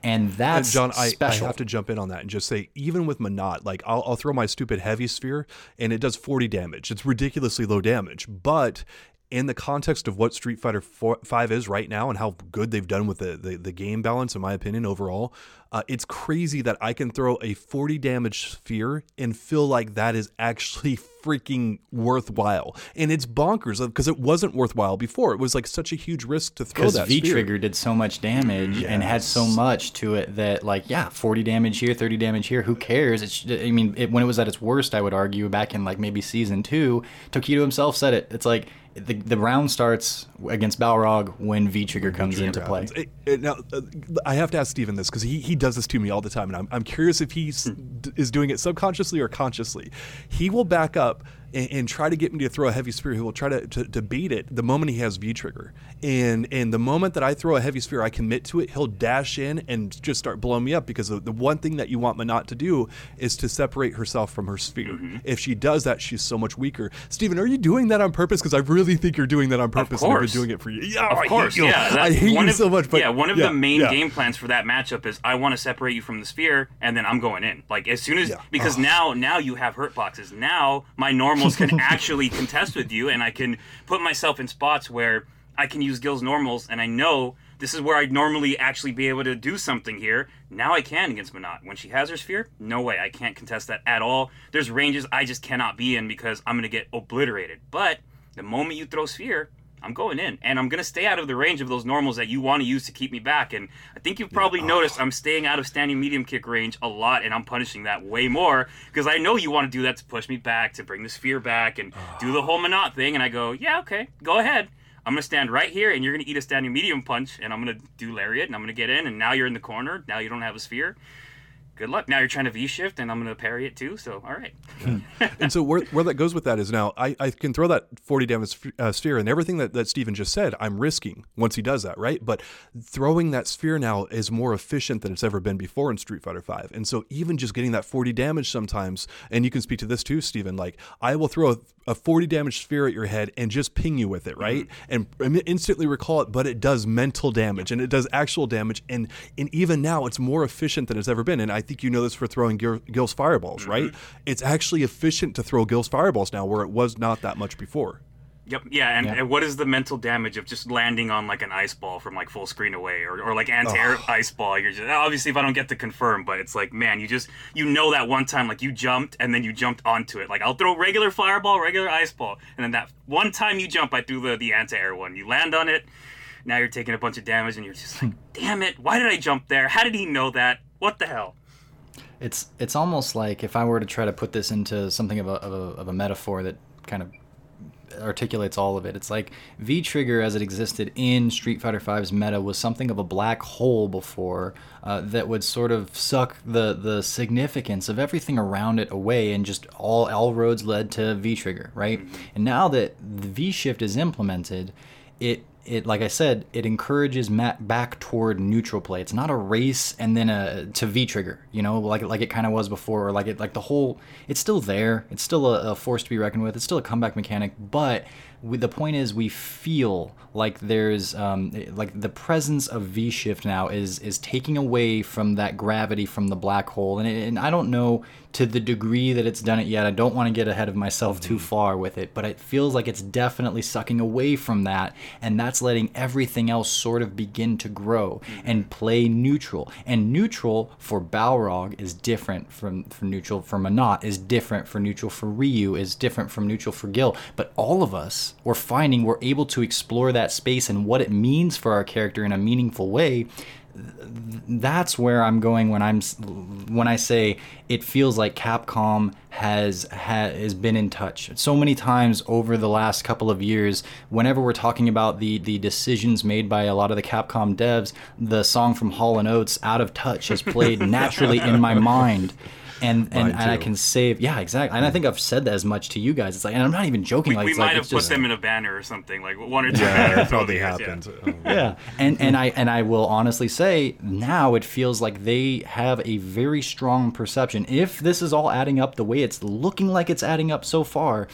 And And that's John, I, I have to jump in on that and just say, even with Menat, like I'll, I'll throw my stupid heavy sphere and it does 40 damage. It's ridiculously low damage, but in the context of what Street Fighter 4, 5 is right now and how good they've done with the, the, the game balance, in my opinion, overall, uh, it's crazy that I can throw a 40 damage sphere and feel like that is actually freaking worthwhile. And it's bonkers because it wasn't worthwhile before. It was like such a huge risk to throw that. Because V Trigger did so much damage and had so much to it that, like, yeah, 40 damage here, 30 damage here. Who cares? It's, I mean, it, when it was at its worst, I would argue back in like maybe season two, Tokido himself said it. It's like the, the round starts against Balrog when V Trigger comes into play. It- it- now, uh, I have to ask Steven this because he, he does this to me all the time, and I'm, I'm curious if he d- is doing it subconsciously or consciously. He will back up and, and try to get me to throw a heavy spear. He will try to, to, to beat it the moment he has V trigger, and and the moment that I throw a heavy spear, I commit to it. He'll dash in and just start blowing me up because the, the one thing that you want Menat to do is to separate herself from her sphere. Mm-hmm. If she does that, she's so much weaker. Steven, are you doing that on purpose? Because I really think you're doing that on purpose. and I've been doing it for you. Yeah, oh, Of I hate course, yeah. I hate you of- so much. But yeah, one of yeah, the main yeah. game plans for that matchup is I want to separate you from the sphere, and then I'm going in. Like as soon as Yeah. because now now you have hurt boxes. Now my normals can actually contest with you, and I can put myself in spots where I can use Gil's normals, and I know this is where I'd normally actually be able to do something here. Now I can against Menat. When she has her sphere, no way. I can't contest that at all. There's ranges I just cannot be in because I'm gonna get obliterated. But the moment you throw sphere, I'm going in, and I'm gonna stay out of the range of those normals that you want to use to keep me back. And I think you've probably noticed I'm staying out of standing medium kick range a lot, and I'm punishing that way more because I know you want to do that to push me back, to bring the sphere back, and do the whole Menat thing. And I go, yeah, okay, go ahead. I'm gonna stand right here, and you're gonna eat a standing medium punch, and I'm gonna do lariat, and I'm gonna get in, and now you're in the corner. Now you don't have a sphere. Good luck. Now you're trying to V shift, and I'm gonna parry it too. So all right. and so where, where that goes with that is now I, I can throw that 40 damage uh, sphere and everything that, that Steven just said, I'm risking once he does that, right? But throwing that sphere now is more efficient than it's ever been before in Street Fighter 5. And so even just getting that 40 damage sometimes, and you can speak to this too, Steven, like I will throw a, a 40 damage sphere at your head and just ping you with it, right? Mm-hmm. And im- instantly recall it, but it does mental damage and it does actual damage. And, and even now it's more efficient than it's ever been. And I think you know this for throwing Gil, Gil's fireballs, right? Mm-hmm. It's actually efficient to throw Gil's fireballs now where it was not that much before. Yep. Yeah, and, Yeah. and what is the mental damage of just landing on like an ice ball from like full screen away, or, or like anti-air ice ball? You're just obviously if I don't get to confirm, but it's like man, you just you know that one time like you jumped and then you jumped onto it. Like I'll throw regular fireball, regular ice ball, and then that one time you jump, I threw the the anti-air one. You land on it. Now you're taking a bunch of damage, and you're just like, damn it! Why did I jump there? How did he know that? What the hell? It's it's almost like if I were to try to put this into something of a, of a, of a metaphor that kind of articulates all of it. It's like V Trigger, as it existed in Street Fighter V's meta, was something of a black hole before uh, that would sort of suck the the significance of everything around it away, and just all all roads led to V Trigger, right? And now that the V Shift is implemented, it it like I said, it encourages Matt back toward neutral play. It's not a race and then a to V trigger, you know, like like it kind of was before, or like it like the whole. It's still there. It's still a, a force to be reckoned with. It's still a comeback mechanic, but we, the point is we feel like there's um, like the presence of V shift now is is taking away from that gravity from the black hole, and, it, and I don't know to the degree that it's done it yet. I don't want to get ahead of myself too mm-hmm. far with it, but it feels like it's definitely sucking away from that, and that's letting everything else sort of begin to grow mm-hmm. and play neutral. And neutral for Balrog is different from, from neutral for Menat, is different for neutral for Ryu, is different from neutral for Gil. But all of us, we're finding we're able to explore that space and what it means for our character in a meaningful way that's where I'm going when I'm when I say it feels like Capcom has has been in touch so many times over the last couple of years. Whenever we're talking about the the decisions made by a lot of the Capcom devs, the song from Hall and Oates "Out of Touch" has played naturally in my mind and and, and I can save. Yeah, exactly. And I think I've said that as much to you guys. It's like, and I'm not even joking. We, like, we might like, have put just, them in a banner or something, like one or two. Yeah, that probably happened. Oh, yeah. Oh, yeah, and and I and I will honestly say now it feels like they have a very strong perception. If this is all adding up the way it's looking like it's adding up so far,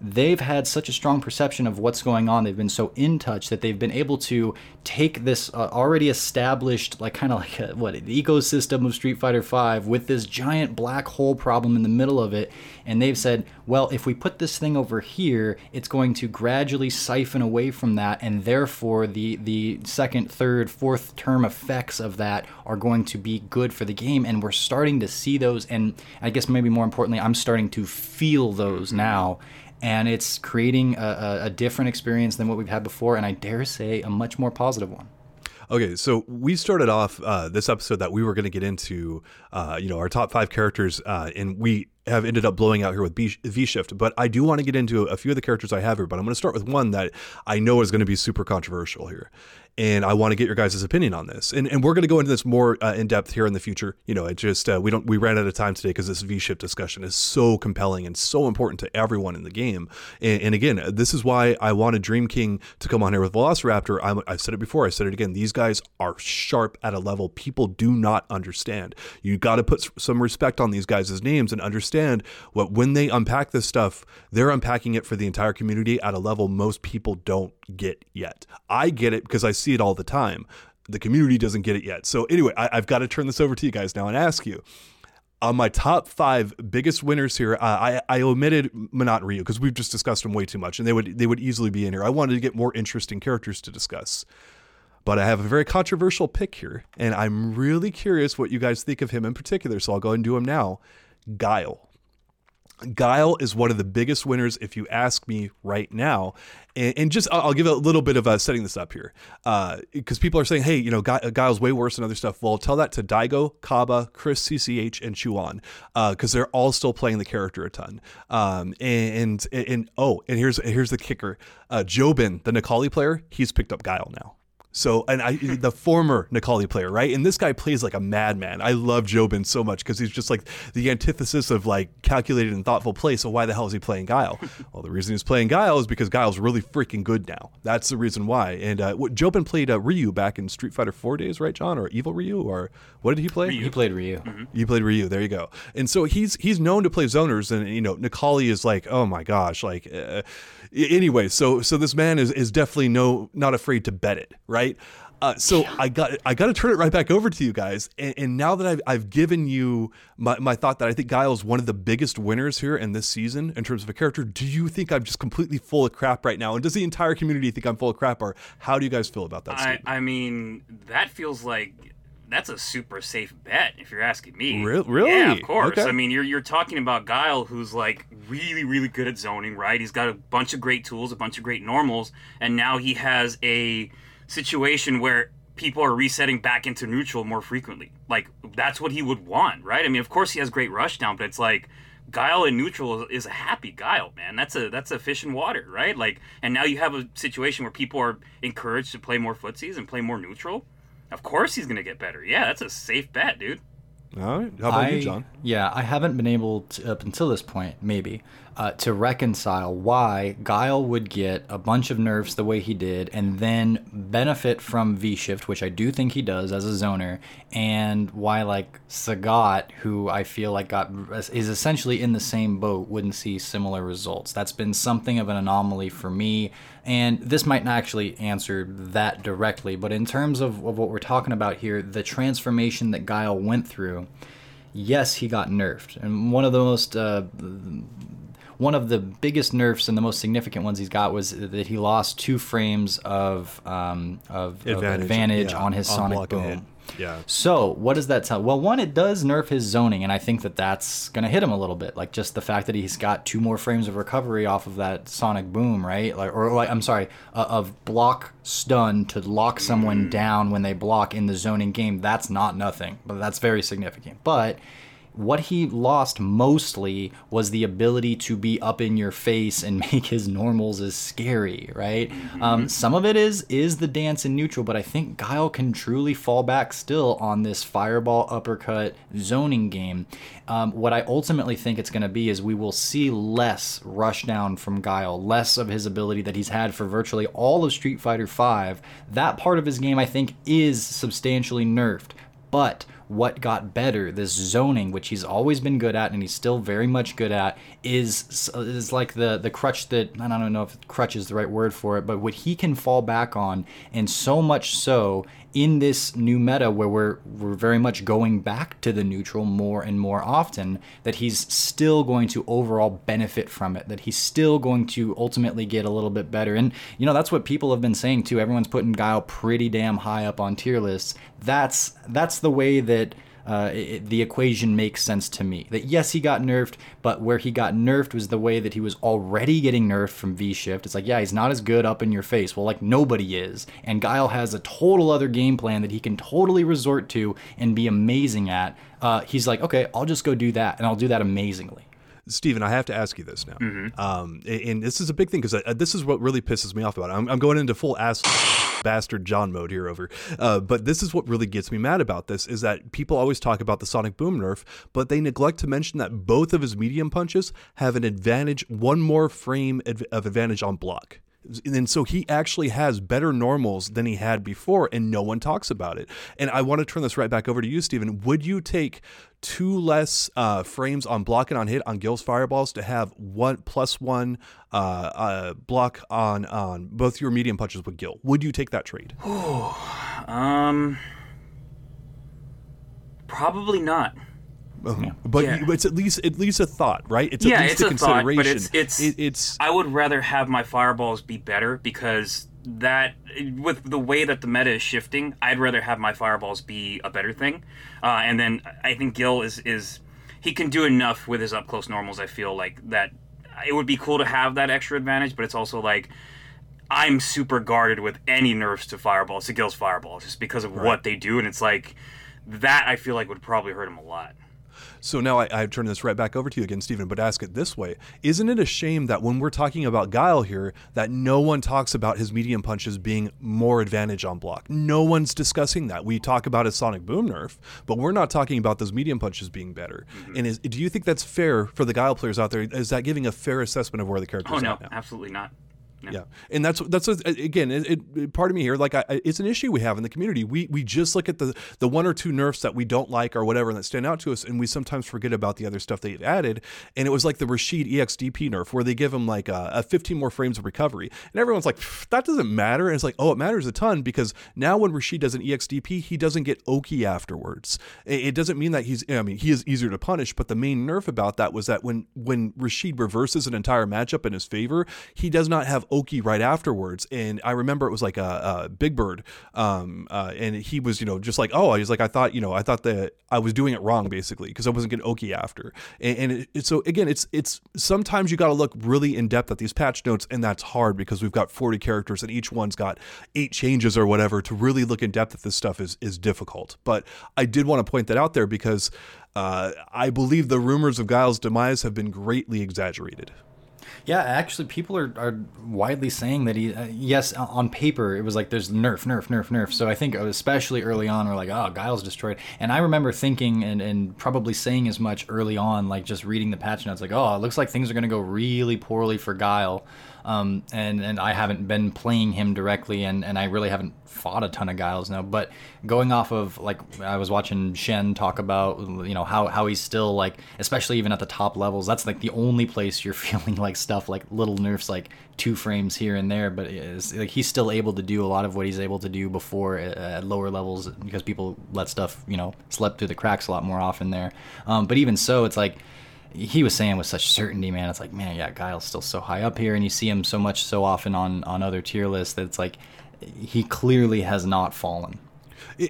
they've had such a strong perception of what's going on. They've been so in touch that they've been able to take this uh, already established, like kind of like a, what the ecosystem of Street Fighter V with this giant black hole problem in the middle of it, and they've said, well, if we put this thing over here, it's going to gradually siphon away from that, and therefore the the second, third, fourth term effects of that are going to be good for the game, and we're starting to see those, and I guess maybe more importantly, I'm starting to feel those now and it's creating a, a, different experience than what we've had before, and I dare say a much more positive one. Okay, so we started off uh, this episode that we were going to get into, uh, you know, our top five characters, uh, and we have ended up blowing out here with V Shift. But I do want to get into a few of the characters I have here. But I'm going to start with one that I know is going to be super controversial here, and I want to get your guys' opinion on this. And and we're going to go into this more uh, in depth here in the future. You know, it just uh, we don't we ran out of time today because this V shift discussion is so compelling and so important to everyone in the game. And, and, again, this is why I wanted Dream King to come on here with Velociraptor. i have said it before. I said it again. These guys are sharp at a level people do not understand. You got to put some respect on these guys' names and understand what when they unpack this stuff, they're unpacking it for the entire community at a level most people don't get yet. I get it because I see it all the time. The community doesn't get it yet. So, anyway, I, have got to turn this over to you guys now and ask you on my top five biggest winners here, uh, I, I omitted Menat Ryu because we've just discussed them way too much, and they would they would easily be in here. I wanted to get more interesting characters to discuss, but I have a very controversial pick here, and I'm really curious what you guys think of him in particular. So I'll go and do him now. Guile. Guile is one of the biggest winners, if you ask me right now. And, and just, I'll, give a little bit of uh, setting this up here. Because uh, people are saying, hey, you know, Guile's way worse than other stuff. Well, tell that to Daigo, Kaba, Chris, CCH, and Chuan. Because uh, they're all still playing the character a ton. Um, and, and, and, oh, and here's, here's the kicker uh, Jobin, the Necalli player, he's picked up Guile now. So, and I, the former Necalli player, right? And this guy plays like a madman. I love Jobin so much because he's just like the antithesis of like calculated and thoughtful play. So why the hell is he playing Guile? well, the reason he's playing Guile is because Guile's really freaking good now. That's the reason why. And uh, what Jobin played uh, Ryu back in Street Fighter Four days, right, John? Or Evil Ryu? Or what did he play? Ryu. He played Ryu. Mm-hmm. He played Ryu. There you go. And so he's he's known to play zoners, and you know Necalli is like, oh my gosh, like. Uh, anyway, so so this man is is definitely no not afraid to bet it, right? Uh, so yeah. I got I got to turn it right back over to you guys. And, and, now that I've, I've given you my, my thought that I think Guile is one of the biggest winners here in this season in terms of a character, do you think I'm just completely full of crap right now? And does the entire community think I'm full of crap? Or how do you guys feel about that? I, I mean, that feels like that's a super safe bet if you're asking me. Re- really? Yeah, of course. Okay. I mean, you're you're talking about Guile, who's like really really good at zoning, right? He's got a bunch of great tools, a bunch of great normals, and now he has a situation where people are resetting back into neutral more frequently. Like that's what he would want, right? I mean, of course he has great rush down, but it's like Guile in neutral is a happy Guile, man. That's a that's a fish in water, right? Like, and now you have a situation where people are encouraged to play more footsies and play more neutral. Of course, he's gonna get better. Yeah, that's a safe bet, dude. All right. How about I, you, John? Yeah, I haven't been able to, up until this point, maybe, uh, to reconcile why Guile would get a bunch of nerfs the way he did and then benefit from V Shift, which I do think he does as a zoner, and why, like, Sagat, who I feel like got is essentially in the same boat, wouldn't see similar results. That's been something of an anomaly for me. And this might not actually answer that directly, but in terms of, of what we're talking about here, the transformation that Guile went through, yes, he got nerfed. And one of the most uh, one of the biggest nerfs and the most significant ones he's got was that he lost two frames of um, of advantage, of advantage yeah, on his on sonic hit. boom. Yeah. So what does that tell? Well, one, it does nerf his zoning, and I think that that's going to hit him a little bit. Like just the fact that he's got two more frames of recovery off of that sonic boom, right? Like, or like I'm sorry, uh, of block stun to lock someone down when they block in the zoning game. That's not nothing, but that's very significant. But what he lost mostly was the ability to be up in your face and make his normals as scary, right? Um, some of it is is the dance in neutral, but I think Guile can truly fall back still on this fireball uppercut zoning game. Um, what I ultimately think it's going to be is we will see less rush down from Guile, less of his ability that he's had for virtually all of Street Fighter V. That part of his game, I think, is substantially nerfed. But what got better, this zoning, which he's always been good at and he's still very much good at, is is like the the crutch that I don't know if crutch is the right word for it, but what he can fall back on, and so much so in this new meta where we're we're very much going back to the neutral more and more often that he's still going to overall benefit from it that he's still going to ultimately get a little bit better. And you know that's what people have been saying too. Everyone's putting Guile pretty damn high up on tier lists. That's that's the way that uh, it, the equation makes sense to me. That yes, he got nerfed, but where he got nerfed was the way that he was already getting nerfed from V Shift. It's like, yeah, he's not as good up in your face. Well, like nobody is. And Guile has a total other game plan that he can totally resort to and be amazing at. Uh, he's like, okay, I'll just go do that, and I'll do that amazingly. Stephen, I have to ask you this now. Mm-hmm. Um, and this is a big thing because uh, this is what really pisses me off about it. I'm, I'm going into full ass bastard John mode here over. Uh, but this is what really gets me mad about this is that people always talk about the Sonic Boom nerf, but they neglect to mention that both of his medium punches have an advantage, one more frame of advantage on block. And so he actually has better normals than he had before, and no one talks about it. And I want to turn this right back over to you, Stephen. Would you take two less uh, frames on block and on hit on Gil's fireballs to have one plus one uh, uh, block on on both your medium punches with Gil? Would you take that trade? Um, probably not. But Yeah. you, it's at least at least a thought, right? It's yeah, at least it's a a thought, consideration. but it's it's It- it's I would rather have my fireballs be better because that with the way that the meta is shifting, I'd rather have my fireballs be a better thing. Uh, and then I think Gil is is he can do enough with his up close normals. I feel like that it would be cool to have that extra advantage, but it's also like. I'm super guarded with any nerfs to fireballs, to Gil's fireballs, just because of what they do, and it's like that. I feel like would probably hurt him a lot. So now I, I turn this right back over to you again, Stephen, but ask it this way. Isn't it a shame that when we're talking about Guile here, that no one talks about his medium punches being more advantage on block? No one's discussing that. We talk about his Sonic Boom nerf, but we're not talking about those medium punches being better. Mm-hmm. And is, do you think that's fair for the Guile players out there? Is that giving a fair assessment of where the character Oh is no, at now? absolutely not. Yeah, and that's that's a, again, it, it, part of me here, like I, it's an issue we have in the community. We we just look at the the one or two nerfs that we don't like or whatever that stand out to us, and we sometimes forget about the other stuff they've added. And it was like the Rashid EXDP nerf, where they give him like a, a 15 more frames of recovery, and everyone's like, that doesn't matter. And it's like, oh, it matters a ton because now when Rashid does an EXDP, he doesn't get Oki afterwards. It, it doesn't mean that he's, I mean, he is easier to punish, but the main nerf about that was that when when Rashid reverses an entire matchup in his favor, he does not have Oki right afterwards, and I remember it was like a, a Big Bird, um, uh, and he was you know just like oh, he's like I thought you know I thought that I was doing it wrong basically because I wasn't getting Oki after, and, and it, so again, it's it's sometimes you got to look really in depth at these patch notes, and that's hard because we've got 40 characters and each one's got eight changes or whatever. To really look in depth at this stuff is is difficult, but I did want to point that out there because uh, I believe the rumors of Guile's demise have been greatly exaggerated. Yeah, actually, people are, are widely saying that he, uh, yes, on paper, it was like there's nerf, nerf, nerf, nerf. So I think, especially early on, we're like, oh, Guile's destroyed. And I remember thinking and, and probably saying as much early on, like just reading the patch notes, like, oh, it looks like things are going to go really poorly for Guile. Um, and and I haven't been playing him directly, and, and I really haven't fought a ton of Guiles now. But going off of like I was watching Shen talk about, you know how how he's still like, especially even at the top levels, that's like the only place you're feeling like stuff like little nerfs like two frames here and there. But it's, like he's still able to do a lot of what he's able to do before at, at lower levels because people let stuff you know slip through the cracks a lot more often there. Um, but even so, it's like he was saying with such certainty, man. It's like, man, yeah, Guile's still so high up here, and you see him so much so often on on other tier lists that it's like he clearly has not fallen.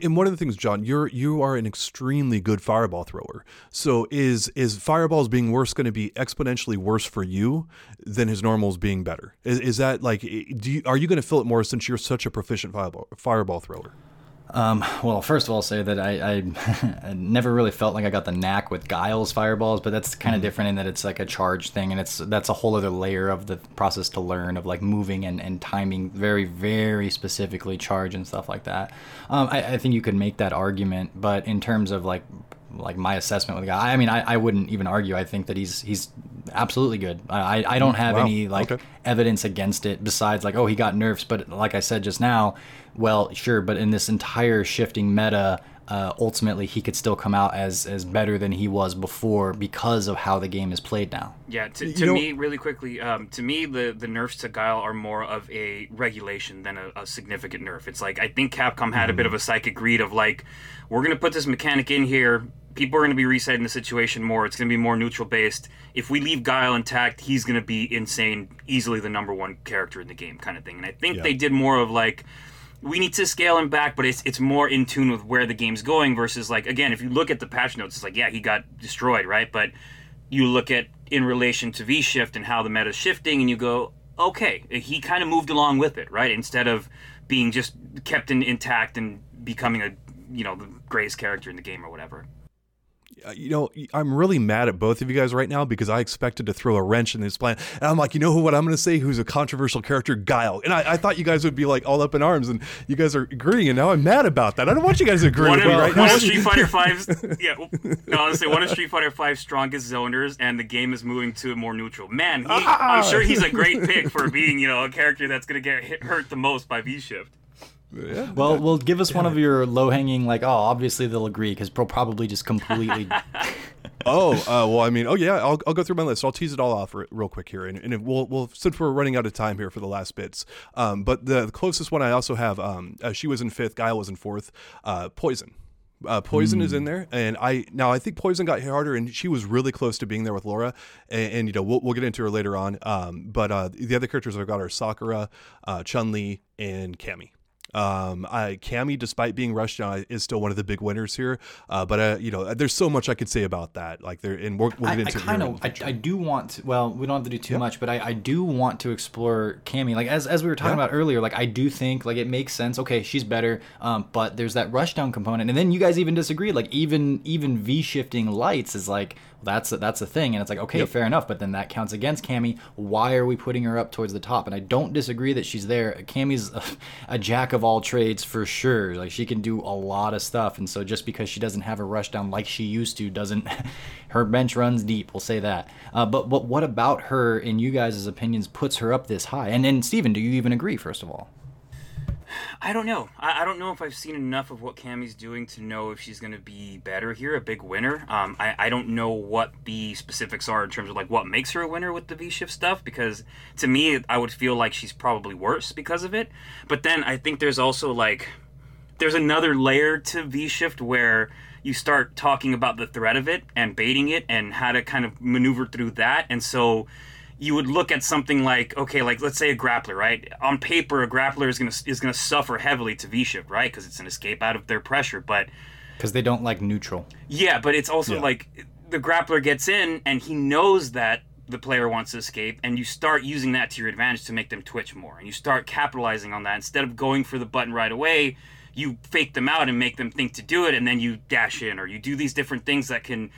And one of the things, John, you're you are an extremely good fireball thrower. So is is fireballs being worse going to be exponentially worse for you than his normals being better? Is, is that like, eh, do you, are you going to feel it more since you're such a proficient fireball fireball thrower? Um, well, first of all, I'll say that I, I, I, never really felt like I got the knack with Guile's fireballs, but that's kind of mm-hmm. different in that it's like a charge thing, and it's that's a whole other layer of the process to learn of like moving and, and timing very very specifically charge and stuff like that. Um, I, I think you could make that argument, but in terms of like like my assessment with the guy. I mean, I, I wouldn't even argue. I think that he's he's absolutely good. I I don't have wow. any like okay. evidence against it besides like oh he got nerfs, but like I said just now, well sure, but in this entire shifting meta. Uh, ultimately, he could still come out as as better than he was before because of how the game is played now. Yeah, to, to me, really quickly, um, to me, the the nerfs to Guile are more of a regulation than a, a significant nerf. It's like I think Capcom had mm-hmm. a bit of a psychic read of like, we're gonna put this mechanic in here people are going to be resetting the situation more. It's going to be more neutral based. If we leave Guile intact, he's going to be insane, easily the number one character in the game, kind of thing. And I think yeah. they did more of like, we need to scale him back, but it's it's more in tune with where the game's going versus like again, if you look at the patch notes, it's like yeah, he got destroyed, right? But you look at in relation to V Shift and how the meta's shifting, and you go, okay, he kind of moved along with it, right? Instead of being just kept in, intact and becoming a you know the greatest character in the game or whatever. Uh, you know, I'm really mad at both of you guys right now because I expected to throw a wrench in this plan. And I'm like, you know who, what I'm going to say? Who's a controversial character? Guile. And I, I, thought you guys would be like all up in arms and you guys are agreeing. And now I'm mad about that. I don't want you guys to agree one with of, me right one now. Of Street Fighter Five's, yeah, honestly, one of Street Fighter Five's strongest zoners and the game is moving to a more neutral. Man, he, ah! I'm sure he's a great pick for being, you know, a character that's going to get hit, hurt the most by V-Shift. Yeah, well, well, give us one of your low hanging, like, oh, obviously they'll agree because they'll probably just completely. oh, uh, well, I mean, oh yeah, I'll, I'll go through my list. I'll tease it all off real quick here, and, and we'll, we'll since we're running out of time here for the last bits. Um, but the, the, closest one I also have, um, uh, she was in fifth, Guile was in fourth. Uh, Poison. Uh, Poison mm. is in hmm. there, and I now I think Poison got hit harder, and she was really close to being there with Laura, and, and you know we'll, we'll get into her later on. Um, but uh, the other characters I've got are Sakura, uh, Chun Li, and Cammy. Um, I, Cammy, despite being rushed down, is still one of the big winners here. Uh, but uh, you know, there's so much I could say about that. Like there, and we'll, we'll get into I, kind of, I, I, do want. To, well, we don't have to do too yep. much, but I, I do want to explore Cammy. Like as as we were talking about earlier, like I do think like it makes sense. Okay, she's better, um, but there's that rushdown component, and then you guys even disagreed. Like even even V shifting lights is like that's a, that's a thing and it's like okay yep. fair enough but then that counts against Cammy why are we putting her up towards the top? And I don't disagree that she's there. Cammy's a, a, jack of all trades for sure. Like she can do a lot of stuff and so just because she doesn't have a rush down like she used to doesn't her bench runs deep we'll say that. Uh, but but what about her in you guys' opinions puts her up this high? And then Steven do you even agree first of all I don't know. I, I, don't know if I've seen enough of what Cammy's doing to know if she's going to be better here, a big winner. Um, I, I don't know what the specifics are in terms of like what makes her a winner with the V shift stuff because to me, I would feel like she's probably worse because of it. But then I think there's also like there's another layer to V shift where you start talking about the threat of it and baiting it and how to kind of maneuver through that, and so you would look at something like okay, like let's say a grappler, right? On paper, a grappler is gonna is gonna suffer heavily to V shift, right? Because it's an escape out of their pressure, but because they don't like neutral. Yeah, but it's also Yeah. like the grappler gets in and he knows that the player wants to escape, and you start using that to your advantage to make them twitch more, and you start capitalizing on that instead of going for the button right away. You fake them out and make them think to do it, and then you dash in, or you do these different things that can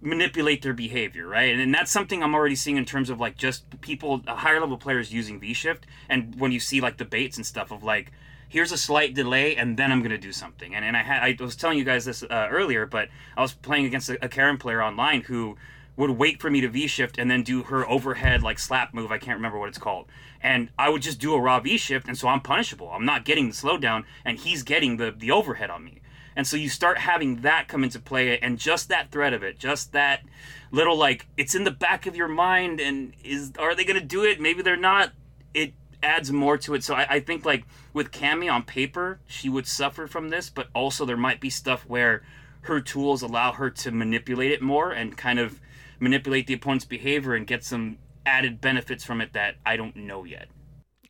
manipulate their behavior, right? And, and that's something I'm already seeing in terms of like just people, uh, higher level players using V shift, and when you see like debates and stuff of like, here's a slight delay, and then I'm gonna do something. And and I had I was telling you guys this uh, earlier, but I was playing against a, a Karin player online who would wait for me to V shift and then do her overhead like slap move. I can't remember what it's called. And I would just do a raw V shift, and so I'm punishable. I'm not getting the slowdown, and he's getting the the overhead on me. And so you start having that come into play, and just that threat of it, just that little like it's in the back of your mind, and is are they gonna do it? Maybe they're not. It adds more to it. So I, I think like with Cammy on paper, she would suffer from this, but also there might be stuff where her tools allow her to manipulate it more and kind of manipulate the opponent's behavior and get some added benefits from it that I don't know yet.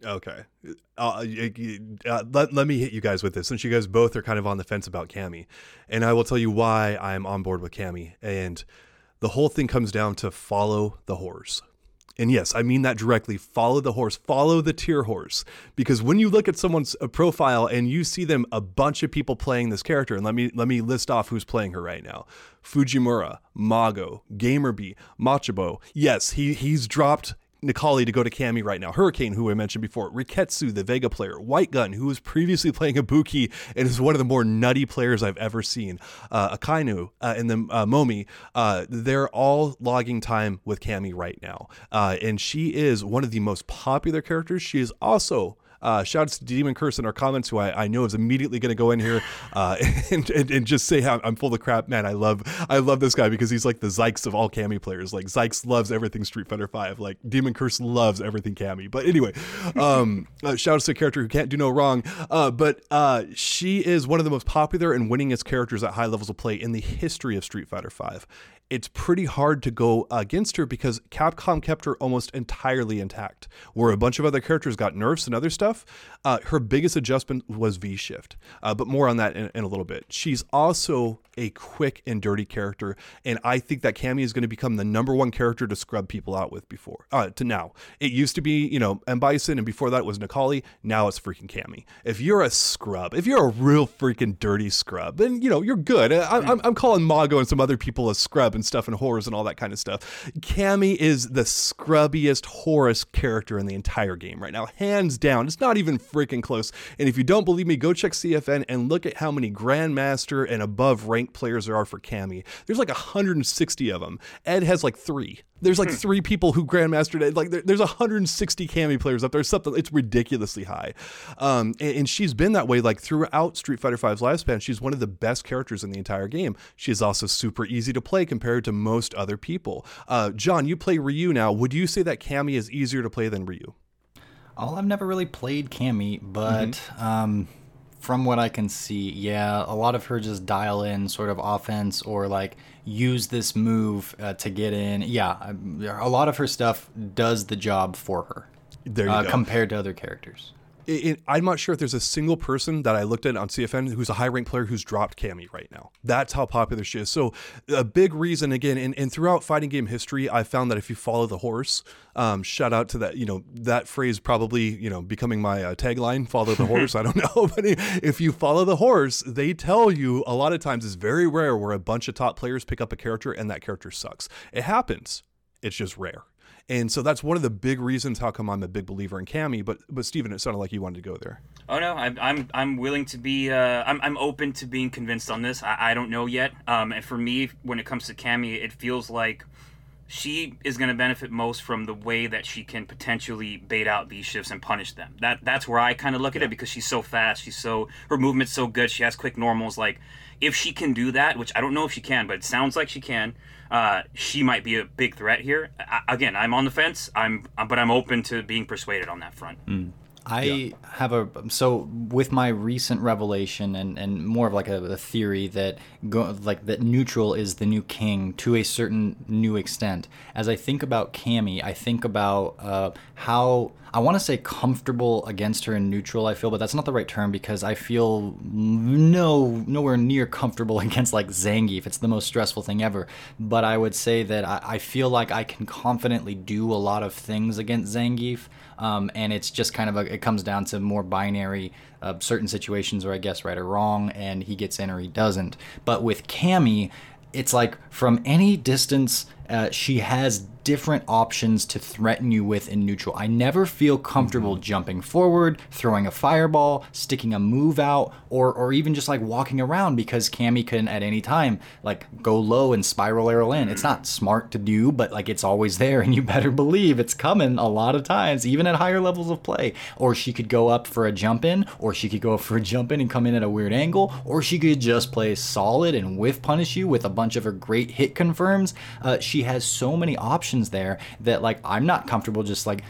Okay. Uh, uh, let, let me hit you guys with this since you guys both are kind of on the fence about Cammy. And I will tell you why I'm on board with Cammy. And the whole thing comes down to follow the horse. And yes, I mean that directly. Follow the horse, follow the tier horse. Because when you look at someone's uh, profile and you see them a bunch of people playing this character, and let me let me list off who's playing her right now. Fujimura, Mago, Gamerbee, Machabo. Yes, he he's dropped Necalli to go to Cammy right now. Hurricane, who I mentioned before. Riketsu, the Vega player. White Gun, who was previously playing Ibuki and is one of the more nutty players I've ever seen. Uh, Akainu uh, and then uh, Momi, uh, they're all logging time with Cammy right now. Uh, and she is one of the most popular characters. She is also uh, to Demon Curse in our comments, who I, I know is immediately going to go in here uh, and, and, and just say how I'm full of crap, man. I love I love this guy because he's like the Zykes of all Cammy players. Like Zykes loves everything Street Fighter Five. Like Demon Curse loves everything Cammy. But anyway, um, uh, to a character who can't do no wrong. Uh, but uh, she is one of the most popular and winningest characters at high levels of play in the history of Street Fighter Five it's pretty hard to go against her because Capcom kept her almost entirely intact. Where a bunch of other characters got nerfs and other stuff, uh, her biggest adjustment was V shift. Uh, but more on that in, in a little bit. She's also a quick and dirty character, and I think that Cammy is going to become the number one character to scrub people out with before uh, to now. It used to be you know M Bison, and before that was Necalli. Now it's freaking Cammy. If you're a scrub, if you're a real freaking dirty scrub, then you know you're good. I, I'm, I'm calling Mago and some other people a scrub and stuff and horrors and all that kind of stuff. Cammy is the scrubbiest, Horus character in the entire game right now, hands down. It's not even freaking close. And if you don't believe me, go check CFN and look at how many Grandmaster and above ranked players there are for Cammy. There's like 160 of them. Ed has like three. There's like three people who grandmastered it. Like there, there's 160 Cammy players up there. Something it's ridiculously high, um, and, and she's been that way like throughout Street Fighter V's lifespan. She's one of the best characters in the entire game. She is also super easy to play compared to most other people. Uh, John, you play Ryu now. Would you say that Cammy is easier to play than Ryu? Oh, I've never really played Cammy, but um, from what I can see, yeah, a lot of her just dial in sort of offense or like use this move uh, to get in. Yeah, um, a lot of her stuff does the job for her There you uh, go. compared to other characters. It, it- I'm not sure if there's a single person that I looked at on CFN who's a high ranked player who's dropped Cammy right now. That's how popular she is. So a big reason again, and, and throughout fighting game history, I found that if you follow the horse, um, shout out to that, you know, that phrase probably, you know, becoming my uh, tagline, follow the horse. I don't know, but if you follow the horse, they tell you a lot of times it's very rare where a bunch of top players pick up a character and that character sucks. It happens. It's just rare. And so that's one of the big reasons how come I'm a big believer in Cammy. But but Steven, it sounded like you wanted to go there. Oh no, I'm I'm I'm willing to be. Uh, I'm I'm open to being convinced on this. I, I don't know yet. Um, and for me, when it comes to Cammy, it feels like she is going to benefit most from the way that she can potentially bait out these shifts and punish them. That that's where I kind of look at it because she's so fast. She's so her movement's so good. She has quick normals. Like if she can do that, which I don't know if she can, but it sounds like she can. Uh, she might be a big threat here. I, again, I'm on the fence. I'm but I'm open to being persuaded on that front. I Yeah. have a so with my recent revelation and, and more of like a, a theory that go like that neutral is the new king to a certain new extent. As I think about Cammy, I think about uh, how I want to say comfortable against her in neutral. I feel, but that's not the right term because I feel no nowhere near comfortable against like Zangief. It's the most stressful thing ever. But I would say that I, I feel like I can confidently do a lot of things against Zangief. Um, and it's just kind of a, it comes down to more binary uh, certain situations where I guess right or wrong, and he gets in or he doesn't. But with Cammy, it's like from any distance, uh, she has different options to threaten you with in neutral. I never feel comfortable jumping forward, throwing a fireball, sticking a move out, or or even just like walking around because Cammy can at any time like go low and spiral arrow in. It's not smart to do, but like it's always there, and you better believe it's coming a lot of times, even at higher levels of play. Or she could go up for a jump in, or she could go up for a jump in and come in at a weird angle, or she could just play solid and whiff punish you with a bunch of her great hit confirms. Uh, she has so many options there that like I'm not comfortable just like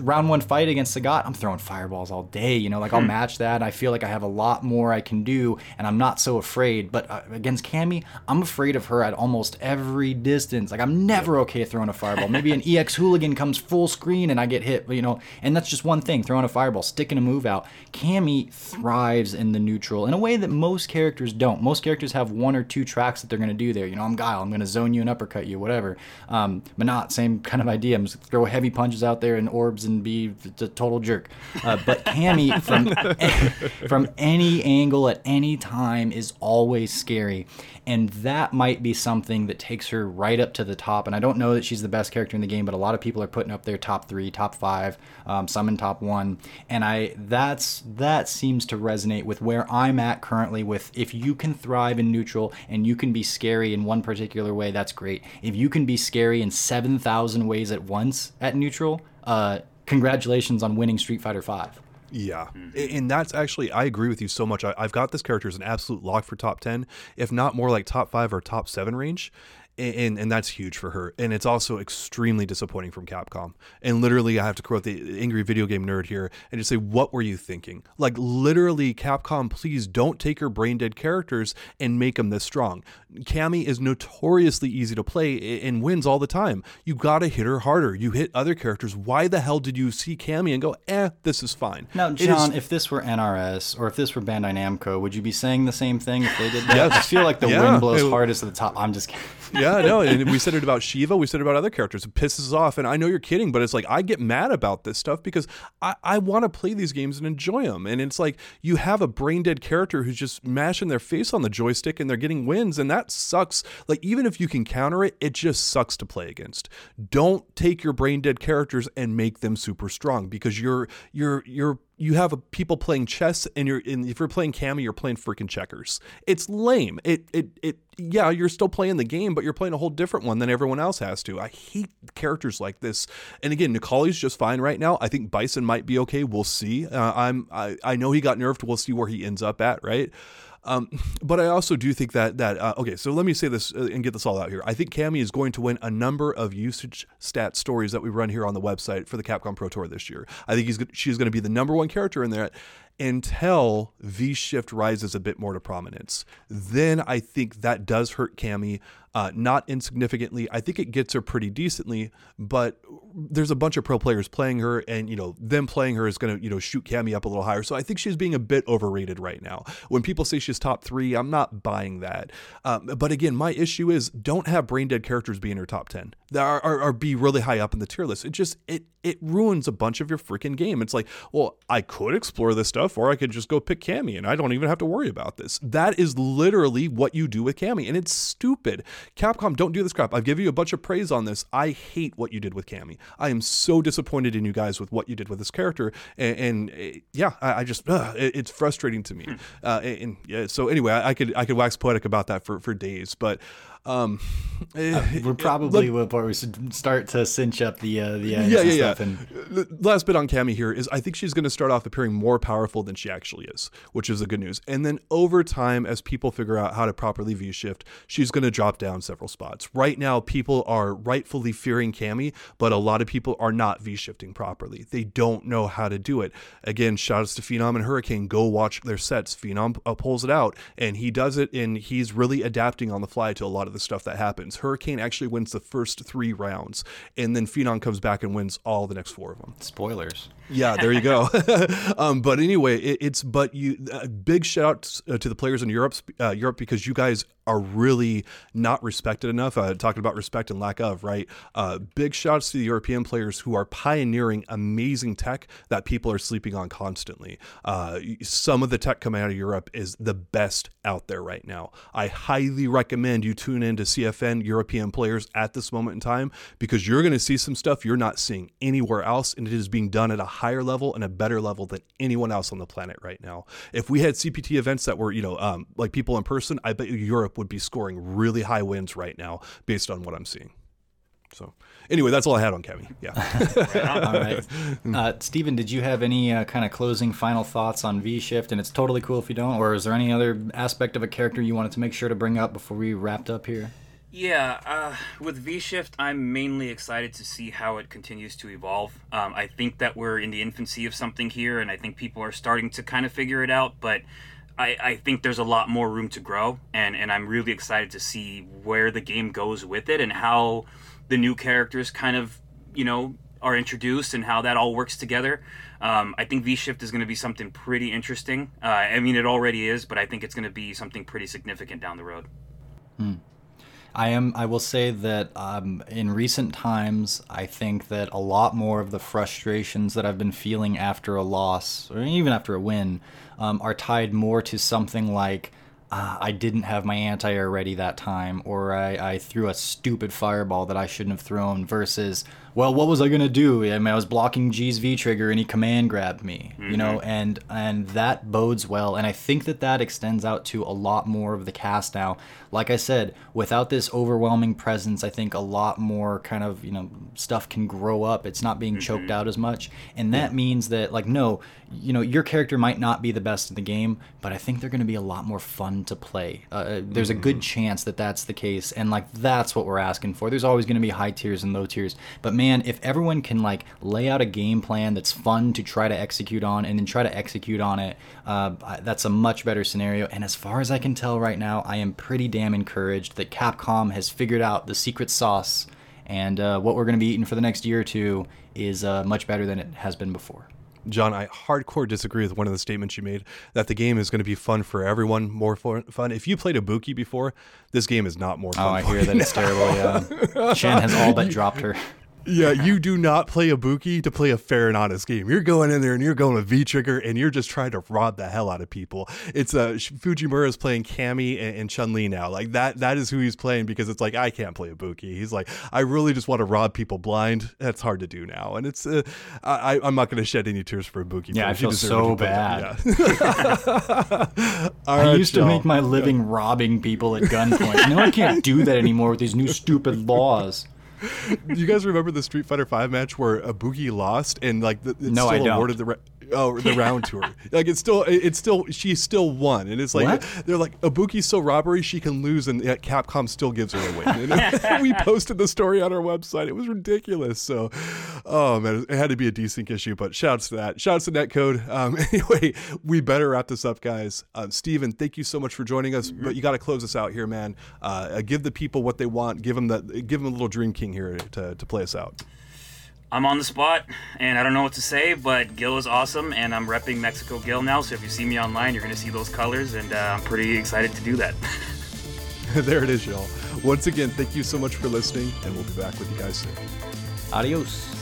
round one fight against Sagat, I'm throwing fireballs all day. You know, like I'll match that. I feel like I have a lot more I can do, and I'm not so afraid. But uh, against Cammy, I'm afraid of her at almost every distance. Like I'm never okay throwing a fireball. Maybe an EX hooligan comes full screen and I get hit. You know, and that's just one thing: throwing a fireball, sticking a move out. Cammy thrives in the neutral in a way that most characters don't. Most characters have one or two tracks that they're going to do there. You know, I'm Guile. I'm going to zone you and uppercut you, whatever. Um, but not same kind of idea. I'm just throw heavy punches out there and orbs and be a total jerk. Uh, but Cammy from from any angle at any time is always scary, and that might be something that takes her right up to the top. And I don't know that she's the best character in the game, but a lot of people are putting up their top three, top five, um, some in top one, and I that's that seems to resonate with where I'm at currently. With if you can thrive in neutral and you can be scary in one particular way, that's great. If you can be scary in seven thousand ways at once at neutral, uh, congratulations on winning Street Fighter Five. Yeah, A- and that's actually I agree with you so much. I, I've got this character as an absolute lock for top ten, if not more like top five or top seven range. And, and that's huge for her, and it's also extremely disappointing from Capcom. And literally, I have to quote the angry video game nerd here and just say, "What were you thinking?" Like literally, Capcom, please don't take your brain dead characters and make them this strong. Cammy is notoriously easy to play and wins all the time. You gotta hit her harder. You hit other characters. Why the hell did you see Cammy and go, "Eh, this is fine"? Now, It is- John, if this were NRS or if this were Bandai Namco, would you be saying the same thing if they did that? Yes. I feel like the Yeah. wind blows It- hardest at the top. I'm just kidding. yeah, no, and we said it about Shiva, we said it about other characters. It pisses off, and I know you're kidding, but it's like I get mad about this stuff because I, I want to play these games and enjoy them. And it's like you have a brain dead character who's just mashing their face on the joystick and they're getting wins, and that sucks. Like even if you can counter it, it just sucks to play against. Don't take your brain dead characters and make them super strong because you're you're you're you have people playing chess and you're and if you're playing Cammy, you're playing freaking checkers. It's lame. It it it yeah, you're still playing the game, but you're playing a whole different one than everyone else has to. I hate characters like this. And again, Necalli's just fine right now. I think Bison might be okay. We'll see. Uh, I'm I, I know he got nerfed. We'll see where he ends up at. Right. Um, but I also do think that that uh, okay. So let me say this uh, and get this all out here. I think Cammy is going to win a number of usage stat stories that we run here on the website for the Capcom Pro Tour this year. I think he's she's going to be the number one character in there until V Shift rises a bit more to prominence. Then I think that does hurt Cammy, uh, not insignificantly. I think it gets her pretty decently, but there's a bunch of pro players playing her, and you know them playing her is going to you know shoot Cammy up a little higher. So I think she's being a bit overrated right now. When people say she's top three, I'm not buying that. Um, but again, my issue is don't have brain dead characters be in her top ten. That are, are, are be really high up in the tier list. It just it it ruins a bunch of your freaking game. It's like, well, I could explore this stuff, or I could just go pick Cammy, and I don't even have to worry about this. That is literally what you do with Cammy, and it's stupid. Capcom, don't do this crap. I've given you a bunch of praise on this. I hate what you did with Cammy. I am so disappointed in you guys with what you did with this character, and, and uh, yeah, I, I just ugh, it, it's frustrating to me. Uh, and, and yeah, so anyway, I, I could I could wax poetic about that for for days, but Um, We're probably where we should start to cinch up the uh, the yeah, yeah, and yeah. And The Last bit on Cammy here is I think she's going to start off appearing more powerful than she actually is, which is the good news. And then over time, as people figure out how to properly V shift, she's going to drop down several spots. Right now, people are rightfully fearing Cammy, but a lot of people are not V shifting properly. They don't know how to do it. Again, shoutouts to Phenom and Hurricane. Go watch their sets. Phenom uh, pulls it out, and he does it, and he's really adapting on the fly to a lot of the stuff that happens. Hurricane actually wins the first three rounds, and then Phenom comes back and wins all the next four of them. spoilers. Yeah, there you go. um, but anyway, it, it's but you uh, big shout out uh, to the players in Europe, uh, Europe because you guys are really not respected enough. Uh, talking about respect and lack of, right? Uh, big shouts to the European players who are pioneering amazing tech that people are sleeping on constantly. Uh, some of the tech coming out of Europe is the best out there right now. I highly recommend you tune in to CFN European players at this moment in time because you're going to see some stuff you're not seeing anywhere else, and it is being done at a higher level and a better level than anyone else on the planet right now. If we had CPT events that were, you know, um, like people in person, I bet Europe would be scoring really high wins right now based on what I'm seeing. So, anyway, that's all I had on Kevin. Yeah. All right, uh, Steven, did you have any uh, kind of closing final thoughts on V Shift? And it's totally cool if you don't. Or is there any other aspect of a character you wanted to make sure to bring up before we wrapped up here? Yeah, uh, with V Shift, I'm mainly excited to see how it continues to evolve. Um, I think that we're in the infancy of something here, and I think people are starting to kind of figure it out, but I, I think there's a lot more room to grow, and, and I'm really excited to see where the game goes with it and how the new characters kind of, you know, are introduced and how that all works together. Um, I think V Shift is going to be something pretty interesting. Uh, I mean, it already is, but I think it's going to be something pretty significant down the road. I am. I will say that um, in recent times, I think that a lot more of the frustrations that I've been feeling after a loss, or even after a win, um, are tied more to something like uh, I didn't have my anti-air ready that time, or I, I threw a stupid fireball that I shouldn't have thrown. Versus, well, what was I gonna do? I mean, I was blocking G's V trigger and he command grabbed me, you know, mm-hmm. and and that bodes well. And I think that that extends out to a lot more of the cast now. Like I said, without this overwhelming presence, I think a lot more kind of you know stuff can grow up. It's not being choked mm-hmm. out as much, and that means that like no, you know, your character might not be the best in the game, but I think they're going to be a lot more fun to play. Uh, uh there's a good mm-hmm. chance that that's the case, and like that's what we're asking for. There's always going to be high tiers and low tiers, but man, if everyone can like lay out a game plan that's fun to try to execute on, and then try to execute on it, uh, that's a much better scenario. And as far as I can tell right now, I am pretty damn encouraged that Capcom has figured out the secret sauce, and uh, what we're going to be eating for the next year or two is uh, much better than it has been before. John, I hardcore disagree with one of the statements you made that the game is going to be fun for everyone, more fun. If you played Ibuki before, this game is not more fun. Oh, I hear that it's terrible. Yeah, Xian has all but dropped her. Yeah, you do not play Ibuki to play a fair and honest game. You're going in there and you're going with V trigger and you're just trying to rob the hell out of people. It's uh, Fujimura is playing Cammy and, and Chun Li now. Like that, that is who he's playing because it's like I can't play Ibuki. He's like I really just want to rob people blind. That's hard to do now, and it's uh, I, I'm not going to shed any tears for Ibuki. Yeah. I feel so bad. Yeah. I used to make my living robbing people at gunpoint. Now I can't do that anymore with these new stupid laws. you guys remember the Street Fighter Five match where Ibuki lost and like the, it's No, still awarded the ra- oh the round to her. Like it's still it's still she still won and it's like What? they're like Ibuki's so robbery she can lose and yet Capcom still gives her a win. And we posted the story on our website. It was ridiculous. So oh man, it had to be a decent issue. But shouts to that. Shouts to Netcode. Um, anyway, we better wrap this up, guys. Um, Steven, thank you so much for joining us. But you got to close us out here, man. Uh, uh, give the people what they want. Give them the give them a little Dream King here to, to play us out. I'm on the spot, and I don't know what to say, but Gill is awesome, and I'm repping Mexico Gill now. So if you see me online, you're gonna see those colors, and uh, I'm pretty excited to do that. there it is, y'all. Once again, thank you so much for listening, and we'll be back with you guys soon. Adios.